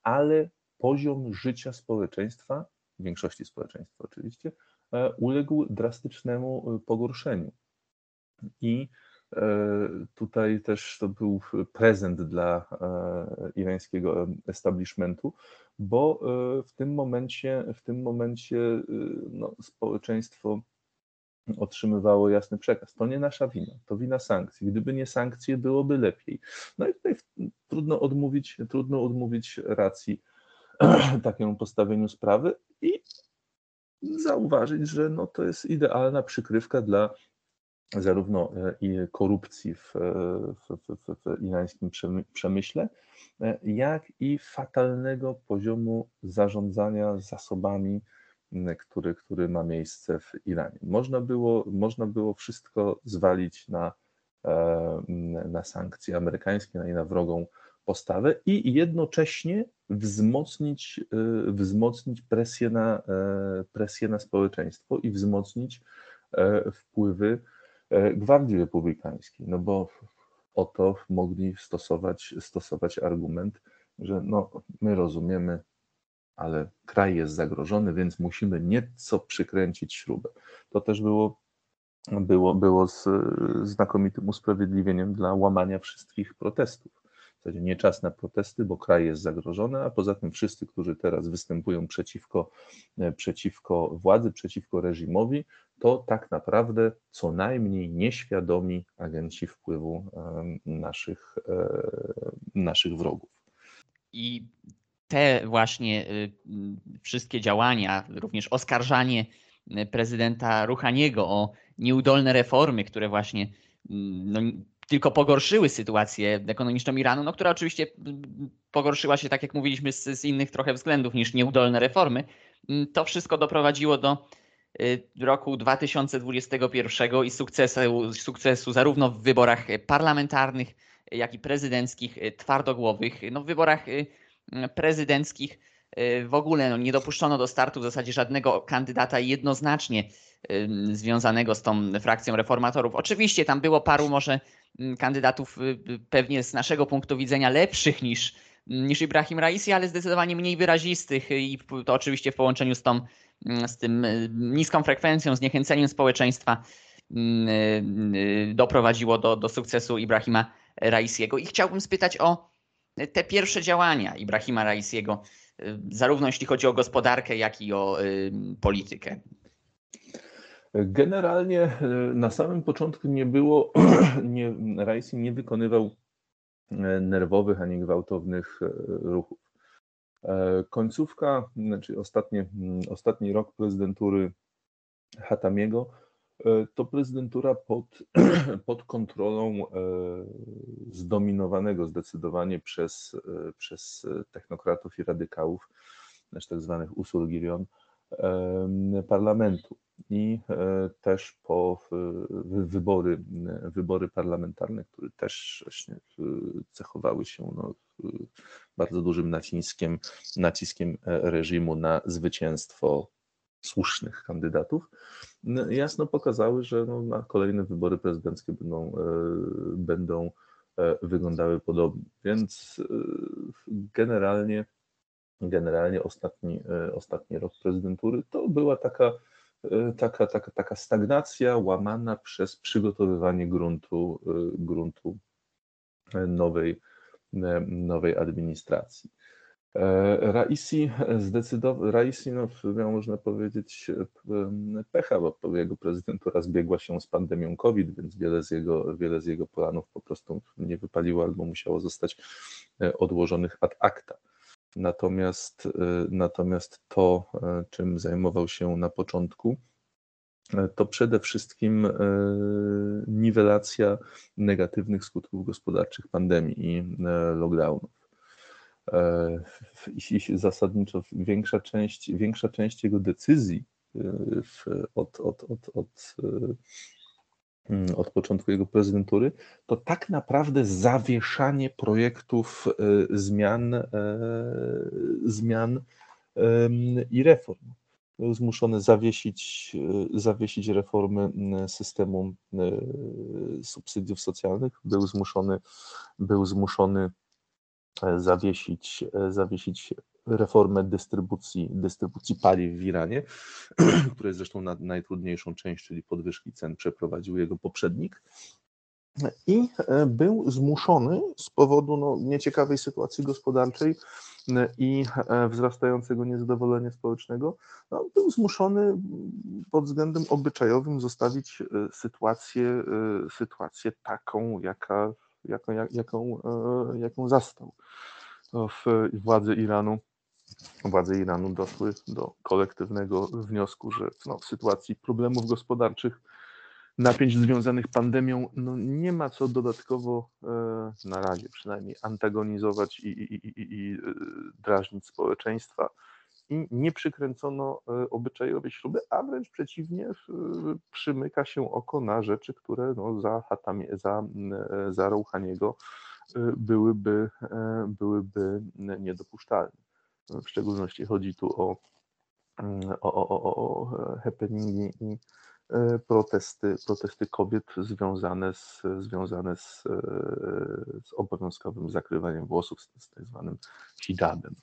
ale poziom życia społeczeństwa, większości społeczeństwa oczywiście, uległ drastycznemu pogorszeniu. I e, tutaj też to był prezent dla e, irańskiego establishmentu, bo e, w tym momencie, w tym momencie no, społeczeństwo otrzymywało jasny przekaz. To nie nasza wina, to wina sankcji. Gdyby nie sankcje, byłoby lepiej. No i tutaj trudno odmówić, trudno odmówić racji takiemu postawieniu sprawy i zauważyć, że no to jest idealna przykrywka dla zarówno korupcji w, w, w, w irańskim przemyśle, jak i fatalnego poziomu zarządzania zasobami, który, który ma miejsce w Iranie. Można było, można było wszystko zwalić na, na sankcje amerykańskie, na, na wrogą postawę i jednocześnie wzmocnić, wzmocnić presję, na, e, presję na społeczeństwo i wzmocnić e, wpływy e, Gwardii Republikańskiej, no bo oto mogli stosować, stosować argument, że no, my rozumiemy, ale kraj jest zagrożony, więc musimy nieco przykręcić śrubę. To też było, było, było z znakomitym usprawiedliwieniem dla łamania wszystkich protestów w zasadzie nie czas na protesty, bo kraj jest zagrożony, a poza tym wszyscy, którzy teraz występują przeciwko, e, przeciwko władzy, przeciwko reżimowi, to tak naprawdę co najmniej nieświadomi agenci wpływu naszych, e, naszych wrogów.
I te właśnie y, wszystkie działania, również oskarżanie y, prezydenta Ruchaniego o nieudolne reformy, które właśnie no, tylko pogorszyły sytuację ekonomiczną Iranu, no, która oczywiście pogorszyła się, tak jak mówiliśmy, z, z innych trochę względów niż nieudolne reformy. To wszystko doprowadziło do y, roku 2021 i sukcesu, sukcesu zarówno w wyborach parlamentarnych, jak i prezydenckich, y, twardogłowych. No, w wyborach y, prezydenckich w ogóle no, nie dopuszczono do startu w zasadzie żadnego kandydata jednoznacznie związanego z tą frakcją reformatorów. Oczywiście tam było paru może Mm, kandydatów y, y, pewnie z naszego punktu widzenia lepszych niż, niż Ibrahim Raisi, ale zdecydowanie mniej wyrazistych i to oczywiście w połączeniu z, tą, mm, z tym y, niską frekwencją, zniechęceniem społeczeństwa mm, doprowadziło do, do sukcesu Ibrahima Raisiego. I chciałbym spytać o te pierwsze działania Ibrahima Raisiego, zarówno jeśli chodzi o gospodarkę, jak i o politykę.
Generalnie na samym początku nie było, nie, Raisi nie wykonywał e, nerwowych ani gwałtownych e, ruchów. Końcówka, znaczy ostatnie, ostatni rok prezydentury Hatamiego to prezydentura pod, pod kontrolą zdominowanego zdecydowanie przez, przez technokratów i radykałów, znaczy tak zwanych usul Girion, parlamentu i e, też po wybory, wybory parlamentarne, które też właśnie cechowały się no, bardzo dużym naciskiem, naciskiem e, reżimu na zwycięstwo słusznych kandydatów, no, jasno pokazały, że no, na kolejne wybory prezydenckie będą, e, będą wyglądały podobnie. Więc generalnie, generalnie ostatni, ostatni rok prezydentury to była taka E, taka, taka, taka stagnacja łamana przez przygotowywanie gruntu, e, gruntu e, nowej, nowej administracji. Raisi zdecydował, Raisi, no, miał można powiedzieć, pecha, bo jego prezydentura zbiegła się z pandemią COVID, więc wiele z jego, wiele z jego planów po prostu nie wypaliło albo musiało zostać odłożonych ad acta. Natomiast, y, natomiast to, y, czym zajmował się na początku, y, to przede wszystkim niwelacja negatywnych skutków gospodarczych pandemii i lockdownów. I zasadniczo większa część, większa część jego decyzji od, od, od, od od początku jego prezydentury, to tak naprawdę zawieszanie projektów e, zmian, e, zmian i reform. Był zmuszony zawiesić, e, zawiesić reformy systemu subsydiów socjalnych, był zmuszony, był zmuszony zawiesić, zawiesić reformę dystrybucji, dystrybucji paliw w Iranie, które zresztą na najtrudniejszą część, czyli podwyżki cen, przeprowadził jego poprzednik. I e, był zmuszony z powodu no, nieciekawej sytuacji gospodarczej e, i e, wzrastającego niezadowolenia społecznego, no, był zmuszony pod względem obyczajowym zostawić sytuację, sytuację taką, jaka, jaką, jaką, jaką zastał w władzy Iranu władze Iranu doszły do kolektywnego wniosku, że no, w sytuacji problemów gospodarczych, napięć związanych pandemią, no, nie ma co dodatkowo e, na razie przynajmniej antagonizować i, i, i, i e, drażnić społeczeństwa. I nie przykręcono e, obyczajowej śruby, a wręcz przeciwnie, przymyka się oko na rzeczy, które no, za, hatami, za, za Rouhaniego byłyby, byłyby niedopuszczalne. W szczególności chodzi tu o, o, o, o, o happeningi i e, protesty, protesty kobiet związane z, związane z, e, z obowiązkowym zakrywaniem włosów, z, z tak zwanym hijabem.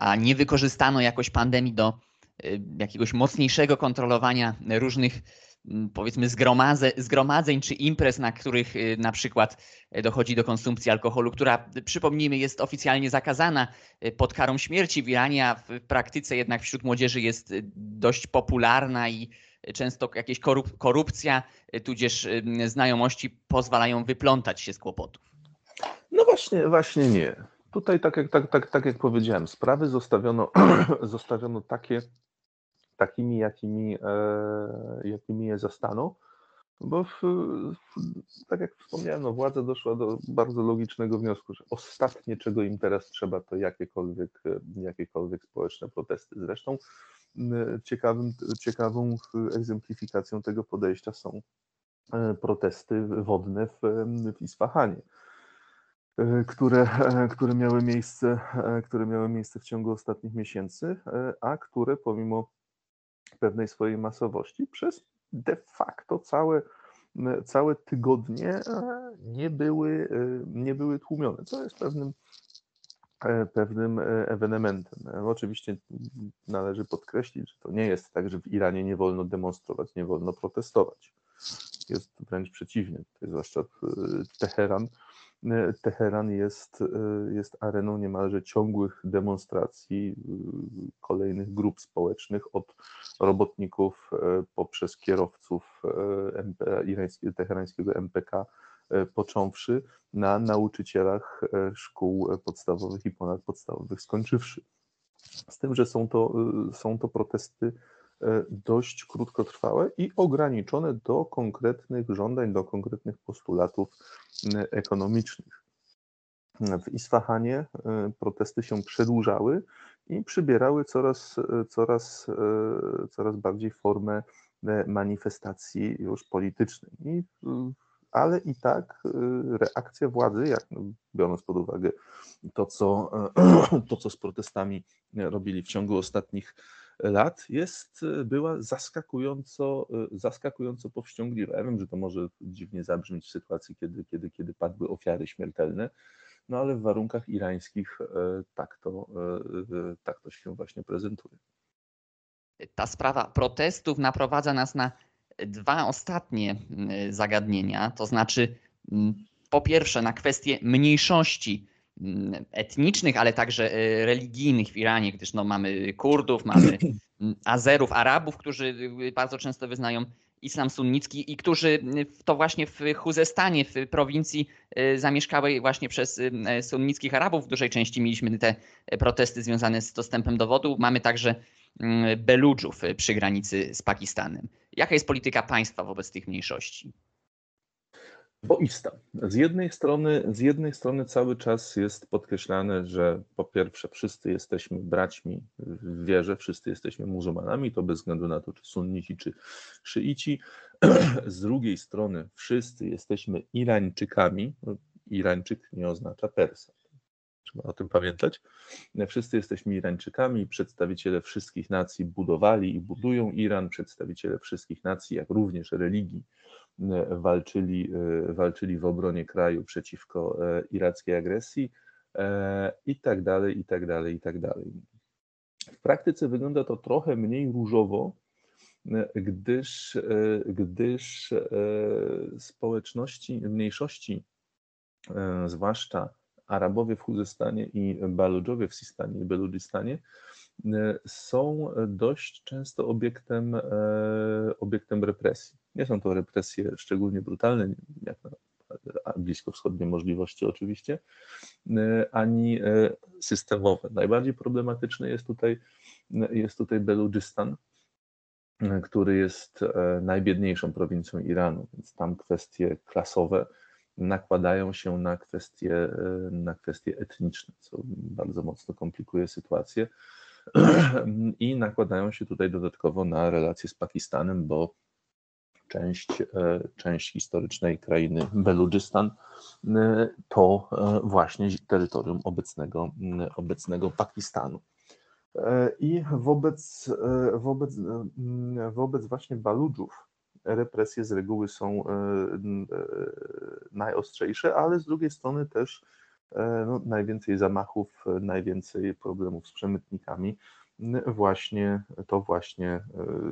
A nie wykorzystano jakoś pandemii do e, jakiegoś mocniejszego kontrolowania różnych powiedzmy zgromadzeń, zgromadzeń czy imprez, na których y, na przykład y, dochodzi do konsumpcji alkoholu, która przypomnijmy jest oficjalnie zakazana y, pod karą śmierci w Iranie, a w praktyce jednak wśród młodzieży jest dość popularna i często jakieś korup korupcja, tudzież znajomości pozwalają wyplątać się z kłopotów.
No właśnie, właśnie nie. Tutaj tak jak, tak, tak, tak jak powiedziałem, sprawy zostawiono, zostawiono takie, takimi, jakimi, e, jakimi je zastano. Bo w, tak jak wspomniałem, no, władza doszła do bardzo logicznego wniosku, że ostatnie, czego im teraz trzeba, to jakiekolwiek, jakiekolwiek społeczne protesty. Zresztą ciekawym, ciekawą egzemplifikacją tego podejścia są e, protesty wodne w, w Isfahanie, e, które, które, miały miejsce, które miały miejsce w ciągu ostatnich miesięcy, a które pomimo pewnej swojej masowości przez de facto całe, całe tygodnie e, nie były, e, nie były tłumione, co jest pewnym, e, pewnym ewenementem. Oczywiście należy podkreślić, że to nie jest tak, że w Iranie nie wolno demonstrować, nie wolno protestować. Jest wręcz przeciwnie, zwłaszcza Teheran E, Teheran jest, e, jest areną niemalże ciągłych demonstracji e, kolejnych grup społecznych, od robotników poprzez kierowców MP, teherańskiego MPK, począwszy na nauczycielach szkół podstawowych i ponadpodstawowych skończywszy. Z tym, że są to, są to protesty dość krótkotrwałe i ograniczone do konkretnych żądań, do konkretnych postulatów ekonomicznych. W Isfahanie e, protesty się przedłużały i przybierały coraz, e, coraz, e, coraz bardziej formę manifestacji już politycznej. I, ale i tak reakcja władzy, jak no, biorąc pod uwagę to co, to, co z protestami robili w ciągu ostatnich lat jest, y, była zaskakująco, y, zaskakująco powściągliwa. Ja wiem, że to może dziwnie zabrzmieć w sytuacji, kiedy, kiedy, kiedy padły ofiary śmiertelne, no ale w warunkach irańskich y, tak to, tak to się właśnie prezentuje.
Ta sprawa protestów naprowadza nas na dwa ostatnie zagadnienia, to znaczy po pierwsze na kwestię mniejszości etnicznych, ale także e, religijnych w Iranie, gdyż no, mamy Kurdów, mamy mm, Azerów, Arabów, którzy y, bardzo często wyznają islam sunnicki i którzy to właśnie w Chuzestanie, w prowincji zamieszkałej właśnie przez y, sunnickich Arabów w dużej części mieliśmy te protesty związane z dostępem do wodu. Mamy także mm, Beludżów przy granicy z Pakistanem. Jaka jest polityka państwa wobec tych mniejszości?
Boista. Z jednej strony, z jednej strony cały czas jest podkreślane, że po pierwsze wszyscy jesteśmy braćmi w wierze, wszyscy jesteśmy muzułmanami, to bez względu na to, czy sunnici, czy szyici. Z drugiej strony wszyscy jesteśmy Irańczykami. Irańczyk nie oznacza Persa. Trzeba o tym pamiętać. Wszyscy jesteśmy Irańczykami, przedstawiciele wszystkich nacji budowali i budują Iran, przedstawiciele wszystkich nacji, jak również religii, walczyli, e, walczyli w obronie kraju przeciwko e, irackiej agresji e, i tak dalej, i tak dalej, i tak dalej. W praktyce wygląda to trochę mniej różowo, gdyż, gdyż społeczności, mniejszości, zwłaszcza Arabowie w Chuzestanie i Baludżowie w Sistanie i Beludżistanie, są dość często obiektem, obiektem represji. Nie są to represje szczególnie brutalne, jak na bliskowschodnie możliwości oczywiście, ani systemowe. Najbardziej problematyczny jest tutaj, jest tutaj Beludżystan, który jest najbiedniejszą prowincją Iranu, więc tam kwestie klasowe nakładają się na kwestie, na kwestie etniczne, co bardzo mocno komplikuje sytuację i nakładają się tutaj dodatkowo na relacje z Pakistanem, bo część, e, część historycznej krainy Beludżystan e, to e, właśnie terytorium obecnego, obecnego Pakistanu. I wobec, wobec, wobec właśnie Baludżów represje z reguły są najostrzejsze, ale z drugiej strony też no, najwięcej zamachów, najwięcej problemów z przemytnikami właśnie to właśnie e,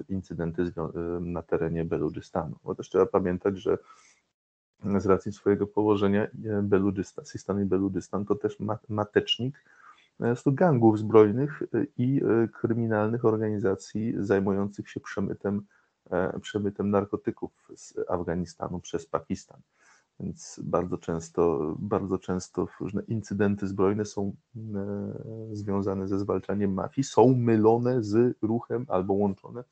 incydenty e, na terenie Beludżystanu. Bo też trzeba pamiętać, że z racji swojego położenia e, Beludżystan, Sistan i Beludżystan to też matecznik gangów zbrojnych i kryminalnych organizacji zajmujących się przemytem, przemytem narkotyków z Afganistanu przez Pakistan. Więc bardzo często, bardzo często różne incydenty zbrojne są e, związane ze zwalczaniem mafii, są mylone z ruchem albo łączone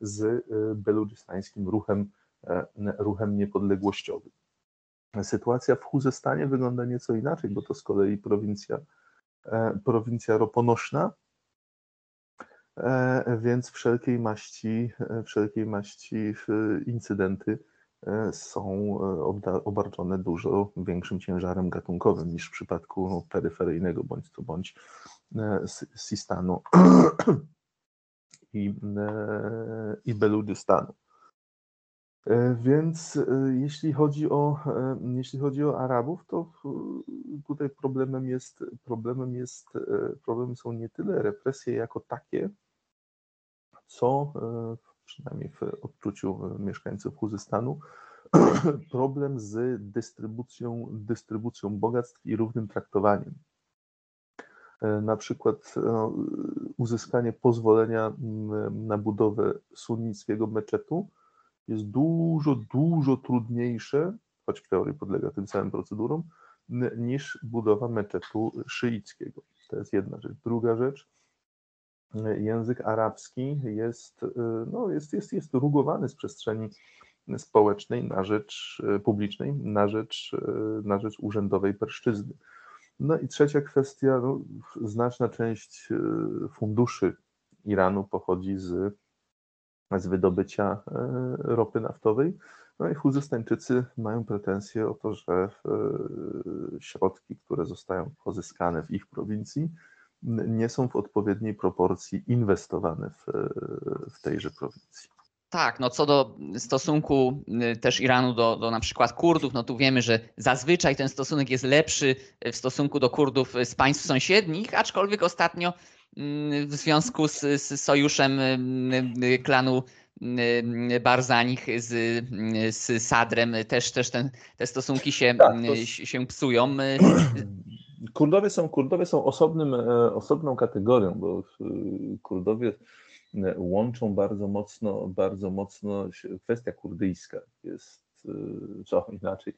z e, beludżystańskim ruchem, e, ruchem niepodległościowym. Sytuacja w Chuzestanie wygląda nieco inaczej, bo to z kolei prowincja, prowincja roponośna, więc wszelkiej maści, wszelkiej maści incydenty są e, obarczone dużo większym ciężarem gatunkowym niż w przypadku peryferyjnego bądź to bądź e, Sistanu i, i Beludystanu. Więc jeśli chodzi o jeśli chodzi o Arabów, to tutaj problemem jest problemem jest problemem są nie tyle represje jako takie, co przynajmniej w odczuciu mieszkańców Chuzystanu, problem z dystrybucją, dystrybucją bogactw i równym traktowaniem. E, na przykład no, uzyskanie pozwolenia na budowę sunnickiego meczetu jest dużo, dużo trudniejsze, choć w teorii podlega tym samym procedurom, niż budowa meczetu szyickiego. To jest jedna rzecz. Druga rzecz, język arabski jest, y, no, jest, jest, jest rugowany z przestrzeni społecznej na rzecz y, publicznej, na rzecz, y, na rzecz urzędowej perszczyzny. No i trzecia kwestia, no, znaczna część funduszy Iranu pochodzi z, z wydobycia ropy naftowej. No i Chuzystańczycy mają pretensje o to, że środki, które zostają pozyskane w ich prowincji, nie są w odpowiedniej proporcji inwestowane w, w tejże prowincji.
Tak, no co do stosunku y, też Iranu do, do na przykład Kurdów, no tu wiemy, że zazwyczaj ten stosunek jest lepszy w stosunku do Kurdów z państw sąsiednich, aczkolwiek ostatnio mm, w związku z, z sojuszem y, y, klanu Barzanich z, z Sadrem też, też ten, te stosunki się, tak, to... się psują.
Kurdowie są, Kurdowie są osobnym, e, osobną kategorią, bo Kurdowie e, łączą bardzo mocno, bardzo mocno kwestia kurdyjska jest, e, co inaczej.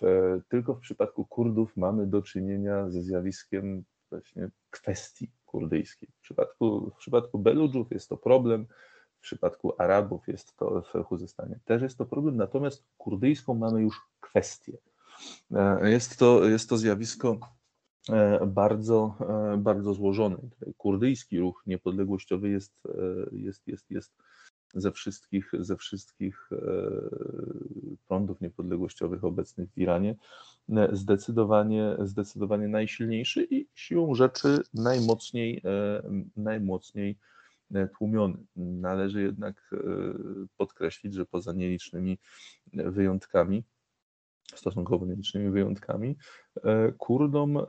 W, tylko w przypadku Kurdów mamy do czynienia ze zjawiskiem właśnie kwestii kurdyjskiej. W przypadku, w przypadku Beludżów jest to problem, w przypadku Arabów jest to w Chuzestanie też jest to problem, natomiast kurdyjską mamy już kwestię. Jest to, jest to zjawisko E, bardzo, e, bardzo złożony. Kurdyjski ruch niepodległościowy jest, e, jest, jest, jest ze wszystkich, ze wszystkich prądów niepodległościowych obecnych w Iranie zdecydowanie, zdecydowanie najsilniejszy i siłą rzeczy najmocniej, najmocniej tłumiony. Należy jednak podkreślić, że poza nielicznymi wyjątkami, stosunkowo nielicznymi wyjątkami, e, Kurdom e, e,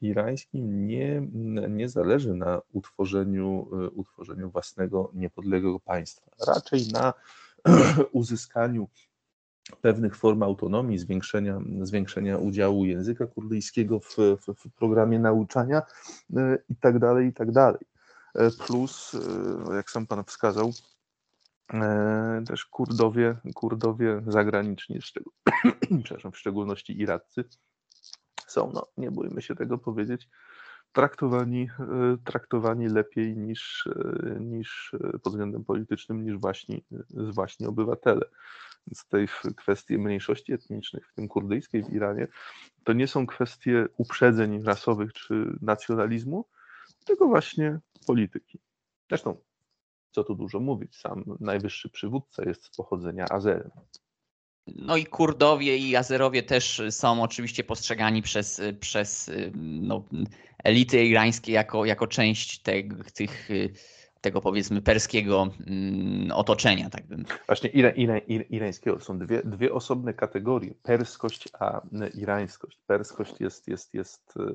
irańskim nie, nie zależy na utworzeniu, utworzeniu własnego niepodległego państwa. Raczej na uzyskaniu pewnych form autonomii, zwiększenia, zwiększenia udziału języka kurdyjskiego w, w, w programie nauczania i tak dalej, i tak dalej. Plus, jak sam Pan wskazał, też Kurdowie, Kurdowie zagraniczni, przepraszam, w szczególności Iraccy, są, no nie bójmy się tego powiedzieć, traktowani, e, traktowani lepiej niż, e, niż e, pod względem politycznym niż właśnie, właśnie obywatele. Więc tej kwestie mniejszości etnicznych, w tym kurdyjskiej w Iranie, to nie są kwestie uprzedzeń rasowych czy nacjonalizmu, tylko właśnie polityki. Zresztą, co tu dużo mówić, sam najwyższy przywódca jest z pochodzenia Azerem.
No i Kurdowie i Azerowie też są oczywiście postrzegani przez, przez no, elity irańskie jako, jako część tych tego powiedzmy perskiego mm, otoczenia, tak bym.
Właśnie ira, ira, irańskiego są dwie, dwie osobne kategorie, perskość a irańskość. Perskość jest, jest, jest e,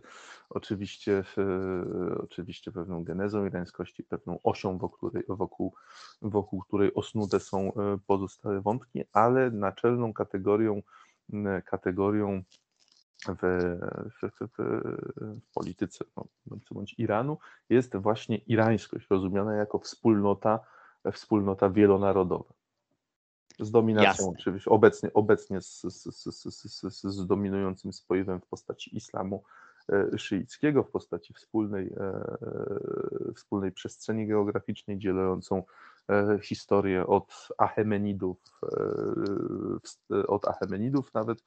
oczywiście, e, oczywiście pewną genezą irańskości, pewną osią, wokół której, wokół, wokół której osnute są e, pozostałe wątki, ale naczelną kategorią, kategorią w, w, w, w polityce no, bądź Iranu jest właśnie irańskość, rozumiana jako wspólnota, wspólnota wielonarodowa. Z dominacją Jasne. oczywiście, obecnie, obecnie z, z, z, z, dominującym spoiwem w postaci islamu e, szyickiego, w postaci wspólnej, e, wspólnej przestrzeni geograficznej dzielącą e, historię od Achemenidów, od Achemenidów nawet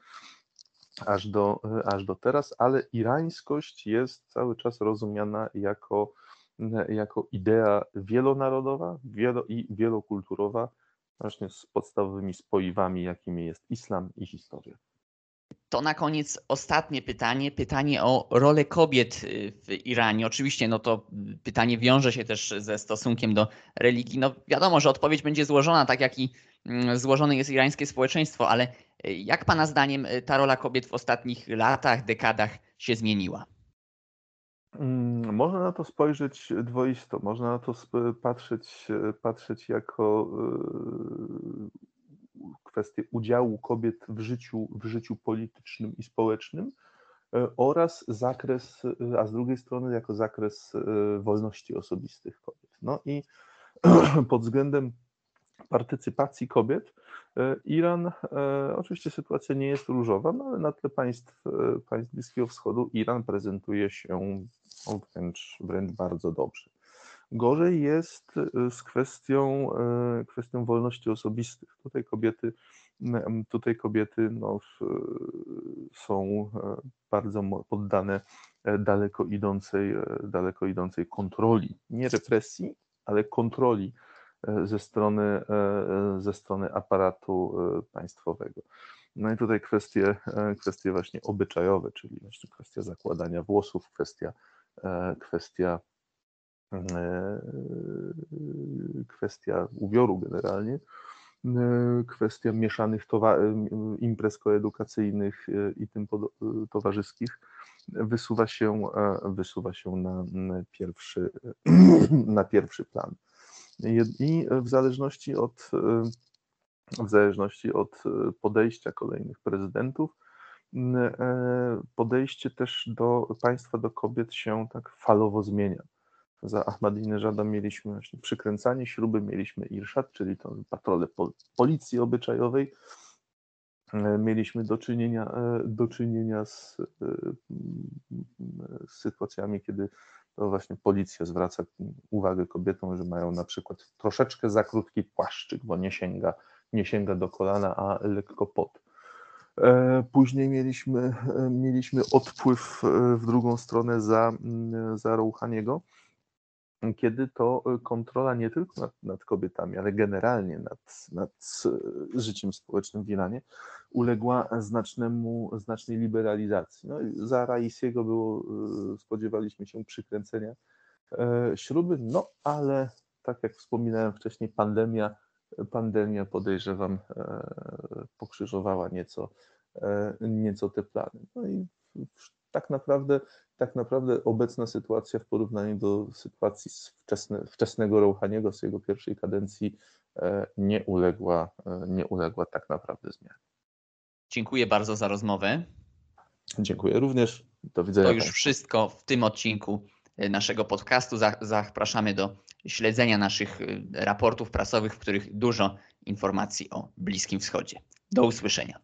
aż do, aż do teraz, ale irańskość jest cały czas rozumiana jako, jako idea wielonarodowa wielo, i wielokulturowa, właśnie z podstawowymi spoiwami, jakimi jest islam i historia.
To na koniec ostatnie pytanie, pytanie o rolę kobiet w Iranie. Oczywiście no to pytanie wiąże się też ze stosunkiem do religii. No wiadomo, że odpowiedź będzie złożona, tak jak i mm, złożone jest irańskie społeczeństwo, ale jak Pana zdaniem y, ta rola kobiet w ostatnich latach, dekadach się zmieniła?
Mm, można na to spojrzeć dwoisto. Można na to patrzeć, patrzeć jako y, kwestię udziału kobiet w życiu, w życiu politycznym i społecznym y, oraz zakres, a z drugiej strony jako zakres wolności osobistych kobiet. No i pod względem partycypacji kobiet E, Iran, e, oczywiście sytuacja nie jest różowa, no ale na tle państw, e, państw Bliskiego Wschodu Iran prezentuje się wręcz, wręcz bardzo dobrze. Gorzej jest z kwestią, kwestią wolności osobistych. Tutaj kobiety, tutaj kobiety no, są bardzo poddane daleko idącej, daleko idącej kontroli, nie represji, ale kontroli ze strony, e, e, ze strony aparatu e, państwowego. No i tutaj kwestie, kwestie właśnie obyczajowe, czyli kwestia zakładania włosów, kwestia, kwestia, kwestia ubioru generalnie, kwestia mieszanych imprez koedukacyjnych i tym towarzyskich wysuwa się, wysuwa się na pierwszy, na pierwszy plan. I w zależności od, w zależności od podejścia kolejnych prezydentów, e, podejście też do państwa, do kobiet się tak falowo zmienia. Za Ahmadinejada mieliśmy właśnie przykręcanie śruby, mieliśmy Irszad, czyli to patrole policji obyczajowej, e, mieliśmy do czynienia, e, do czynienia z, z sytuacjami, kiedy to właśnie policja zwraca uwagę kobietom, że mają na przykład troszeczkę za krótki płaszczyk, bo nie sięga, nie sięga do kolana, a lekko pod. E, później mieliśmy, e, mieliśmy odpływ e, w drugą stronę za, za Rouhaniego, kiedy to kontrola nie tylko nad, nad kobietami, ale generalnie nad, nad życiem społecznym w Iranie uległa znacznemu, znacznej liberalizacji. No za Raisiego było, y, spodziewaliśmy się przykręcenia e, śruby, no ale tak jak wspominałem wcześniej, pandemia, pandemia podejrzewam e, pokrzyżowała nieco, e, nieco te plany. No i tak naprawdę, tak naprawdę obecna sytuacja w porównaniu do sytuacji wczesne, wczesnego Rouhaniego z jego pierwszej kadencji nie uległa, nie uległa tak naprawdę zmianie.
Dziękuję bardzo za rozmowę.
Dziękuję również. Do widzenia.
To już wszystko w tym odcinku e, naszego podcastu. Zapraszamy do śledzenia naszych e, raportów prasowych, w których dużo informacji o Bliskim Wschodzie. Do usłyszenia.